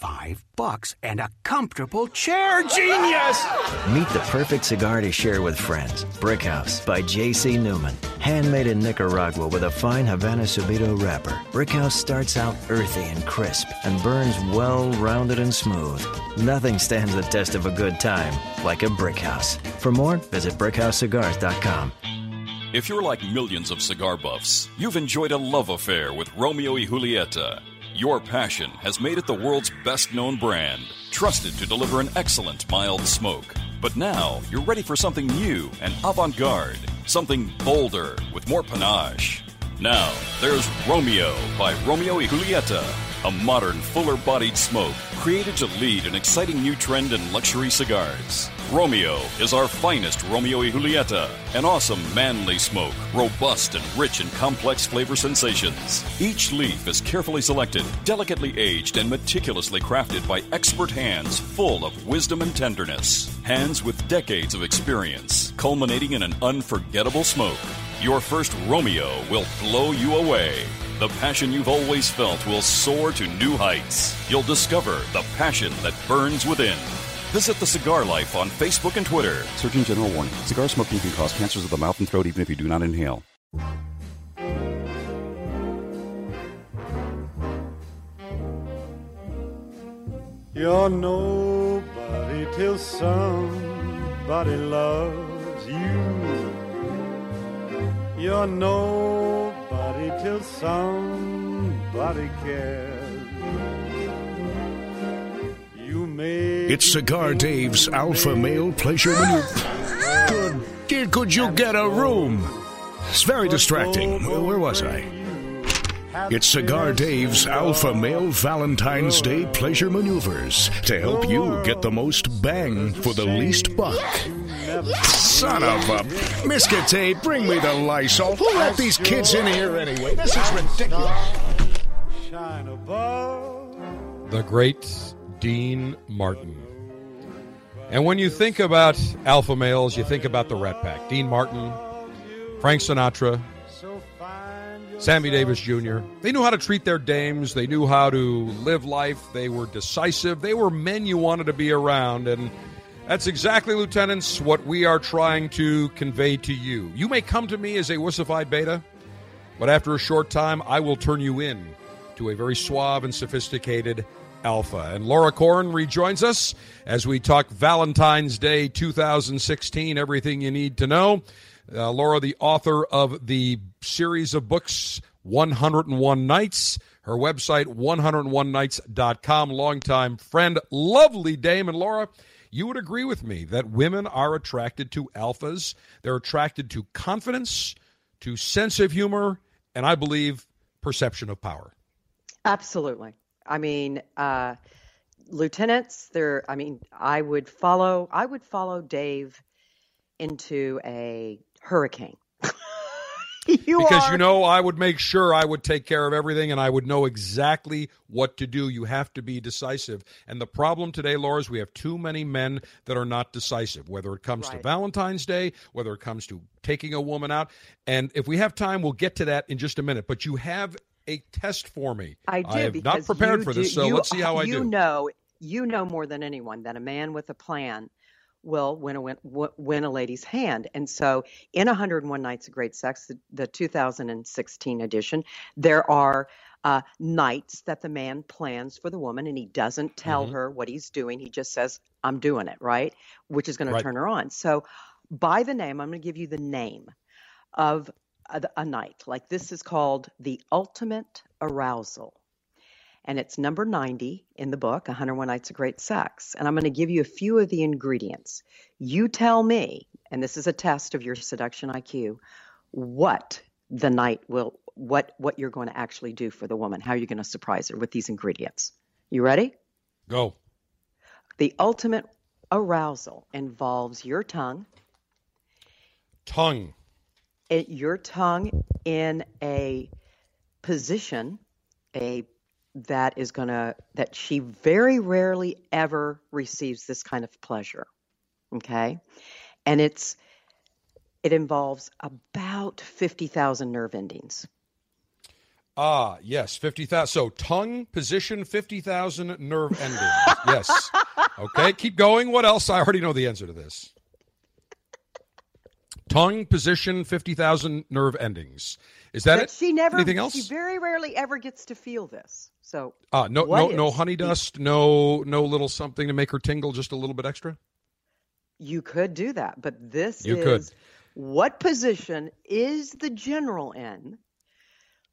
Five bucks and a comfortable chair. Genius! Meet the perfect cigar to share with friends. Brickhouse by J.C. Newman. Handmade in Nicaragua with a fine Havana Subido wrapper. Brickhouse starts out earthy and crisp and burns well rounded and smooth. Nothing stands the test of a good time like a Brickhouse. For more, visit BrickhouseCigars.com. If you're like millions of cigar buffs, you've enjoyed a love affair with Romeo y Julieta. Your passion has made it the world's best known brand, trusted to deliver an excellent mild smoke. But now you're ready for something new and avant garde, something bolder with more panache. Now, there's Romeo by Romeo y Julieta, a modern, fuller bodied smoke created to lead an exciting new trend in luxury cigars. Romeo is our finest Romeo y Julieta, an awesome manly smoke, robust and rich in complex flavor sensations. Each leaf is carefully selected, delicately aged, and meticulously crafted by expert hands full of wisdom and tenderness. Hands with decades of experience, culminating in an unforgettable smoke. Your first Romeo will blow you away. The passion you've always felt will soar to new heights. You'll discover the passion that burns within. Visit The Cigar Life on Facebook and Twitter. Surgeon General warning cigar smoking can cause cancers of the mouth and throat even if you do not inhale. You're nobody till somebody loves you. You're nobody till somebody cares. It's Cigar Dave's Alpha Male Pleasure Maneuver. Could, could you get a room? It's very distracting. Where was I? It's Cigar Dave's Alpha Male Valentine's Day Pleasure Maneuvers to help you get the most bang for the least buck. Son of a Miskate, bring me the Lysol. Who let these kids in here anyway? This is ridiculous. The great Dean Martin. And when you think about alpha males, you think about the Rat Pack. Dean Martin, Frank Sinatra, Sammy Davis Jr. They knew how to treat their dames. They knew how to live life. They were decisive. They were men you wanted to be around. And that's exactly, Lieutenants, what we are trying to convey to you. You may come to me as a wussified beta, but after a short time, I will turn you in to a very suave and sophisticated alpha. And Laura Corn rejoins us as we talk Valentine's Day 2016, everything you need to know. Uh, Laura, the author of the series of books 101 Nights, her website 101nights.com, longtime friend, lovely dame. And Laura, you would agree with me that women are attracted to alphas. They're attracted to confidence, to sense of humor, and I believe perception of power. Absolutely. I mean, uh, lieutenants, there. I mean, I would follow. I would follow Dave into a hurricane. You because are. you know I would make sure I would take care of everything and I would know exactly what to do. You have to be decisive. And the problem today, Laura, is we have too many men that are not decisive, whether it comes to Valentine's Day, whether it comes to taking a woman out. And if we have time, we'll get to that in just a minute. But you have a test for me. I do I have not prepared you for this, do- so you- let's see how I you do. know, you know more than anyone that a man with a plan will win a win, win a lady's hand. And so, in 101 Nights of Great Sex, the, the 2016 edition, there are uh, nights that the man plans for the woman, and he doesn't tell Mhm. her what he's doing. He just says, "I'm doing it," right? Which is going Right. to turn her on. So, by the name, I'm going to give you the name of a, a night. Like this is called the ultimate arousal. And it's number 90 in the book, 101 Nights of Great Sex. And I'm going to give you a few of the ingredients. You tell me, and this is a test of your seduction IQ, what the night will, what, what you're going to actually do for the woman, how you're going to surprise her with these ingredients. You ready? Go. The ultimate arousal involves your tongue, Tongue. It, your tongue in a position a that is going to that she very rarely ever receives this kind of pleasure okay and it's it involves about 50,000 nerve endings Ah, yes, 50,000. So tongue position, 50,000 nerve endings. yes. Okay, keep going. What else? I already know the answer to this. Tongue position, 50,000 nerve endings. Is that But it? she never Anything else? she very rarely ever gets to feel this so Ah, no, no, no honey dust, no, no little something to make her tingle just a little bit extra. You could do that, but this You is could. what position is the general in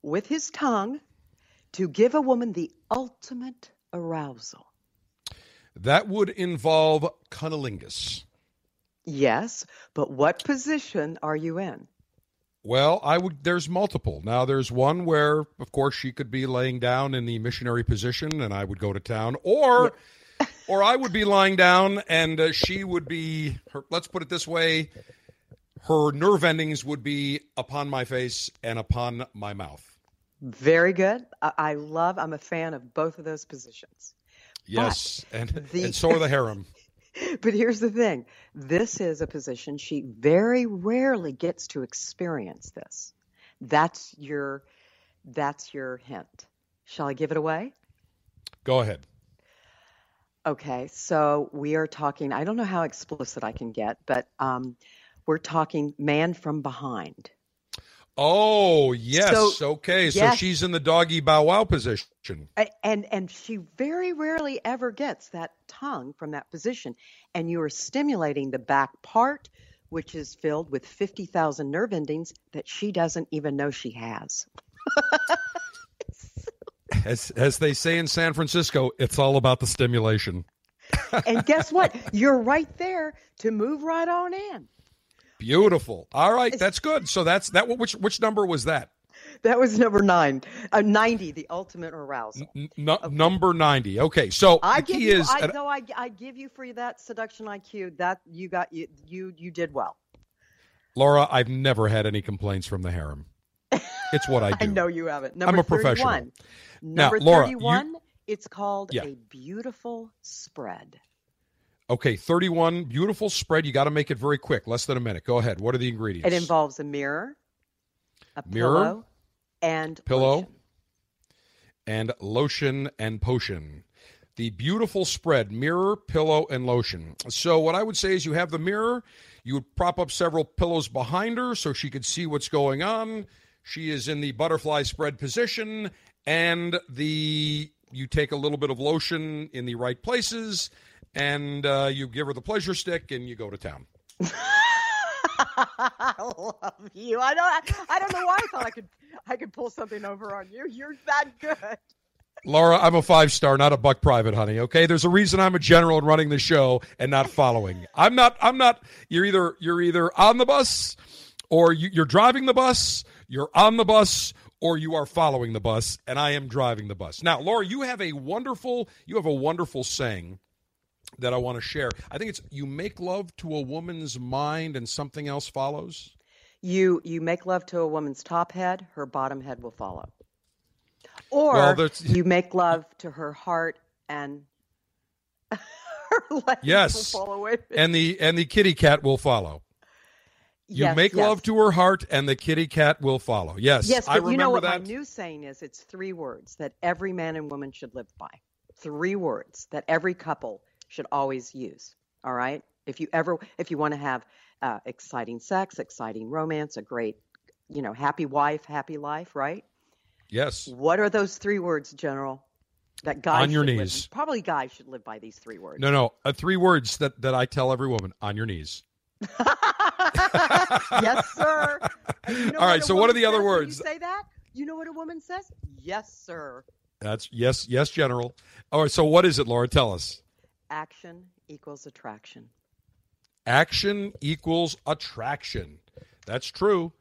with his tongue to give a woman the ultimate arousal? That would involve cunnilingus. Yes, but what position are you in? Well, I would. There's multiple. Now, there's one where, of course, she could be laying down in the missionary position, and I would go to town, or, or I would be lying down, and uh, she would be. Her, let's put it this way: her nerve endings would be upon my face and upon my mouth. Very good. I, I love. I'm a fan of both of those positions. Yes, and the- and so are the harem. But here's the thing this is a position she very rarely gets to experience this. That's your that's your hint. Shall I give it away? Go ahead. Okay, so we are talking, I don't know how explicit I can get, but um, we're talking man from behind. Oh yes, So- okay. So she's in the doggy bow wow position. And and she very rarely ever gets that tongue from that position. And you are stimulating the back part, which is filled with 50,000 nerve endings that she doesn't even know she has. As as they say in San Francisco, it's all about the stimulation. And guess what? You're right there to move right on in. Beautiful. All right, that's good. So that's that. Which which number was that? That was number nine, uh, 90, the ultimate arousal. N- nu- Number ninety. Okay, so I the give key you, is, I, though I, I give you for that seduction IQ. That you got you you you did well. Laura, I've never had any complaints from the harem. It's what I do. I know you haven't. I'm Number a professional. 31. Now, Number Laura, you- 31, it's called Yeah. a beautiful spread. Okay, thirty-one. Beautiful spread. You got to make it very quick. Less than a minute. Go ahead. What are the ingredients? It involves a mirror, a Mirror, pillow, and pillow, lotion. and lotion and potion. The beautiful spread mirror, pillow, and lotion. So, what I would say is you have the mirror, you would prop up several pillows behind her so she could see what's going on. She is in the butterfly spread position, and the you take a little bit of lotion in the right places, and uh, you give her the pleasure stick, and you go to town. I love you. I don't. I don't know why I thought I could. I could pull something over on you. You're that good. Laura, I'm a five star, not a buck private, honey. Okay, there's a reason I'm a general and running the show and not following. I'm not. I'm not. You're either you're either on the bus, or you, you're driving the bus. You're on the bus, or you are following the bus, and I am driving the bus. Now, Laura, you have a wonderful you have a wonderful saying that I want to share. I think it's you make love to a woman's mind, and something else follows. You you make love to a woman's top head, her bottom head will follow. Or Well, you make love to her heart and her legs Yes. will follow it. And the and the kitty cat will follow. You Yes, make yes. love to her heart, and the kitty cat will follow. Yes, Yes, I but remember you know what that. my new saying is? It's three words that every man and woman should live by. Three words that every couple should always use. All right. If you ever, if you want to have uh, exciting sex, exciting romance, a great, you know, happy wife, happy life, right? yes, What are those three words, General? That guys On your should live- knees. probably guys should live by these three words. no, no, uh, three words that that I tell every woman: on your knees. yes, sir. You know All right, so what are the other words? You say that. You know what a woman says? Yes, sir. That's yes, yes, General. All right, so what is it, Laura? Tell us. Action equals attraction. Action equals attraction. That's true.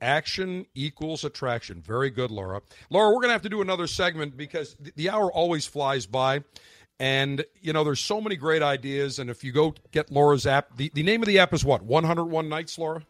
Action equals attraction. Very good, Laura. Laura, we're going to have to do another segment because the hour always flies by. And, you know, there's so many great ideas. And if you go get Laura's app, the, the name of the app is what? 101 Nights, Laura?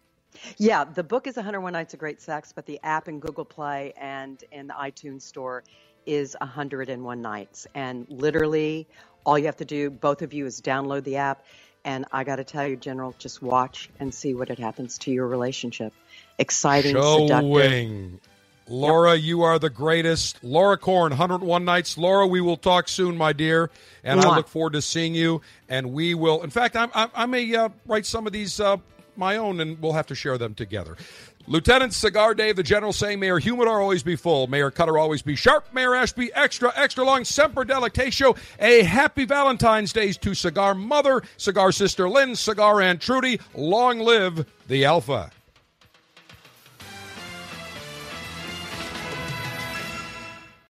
Yeah, the book is 101 Nights of Great Sex, but the app in Google Play and in the iTunes Store is 101 Nights. And literally, all you have to do, both of you, is download the app. And I got to tell you, General, just watch and see what it happens to your relationship. Exciting, seductive. Showing. Laura, you are the greatest. Laura Corn, 101 Nights. Laura, we will talk soon, my dear, and I look forward to seeing you. And we will, in fact, I'm, I, I may uh, write some of these uh, my own, and we'll have to share them together. Lieutenant Cigar Dave, the General saying, Mayor Humidor always be full, Mayor Cutter always be sharp, Mayor Ashby extra, extra long, Semper Delectatio. A happy Valentine's Day to Cigar Mother, Cigar Sister Lynn, Cigar Aunt Trudy. Long live the Alpha.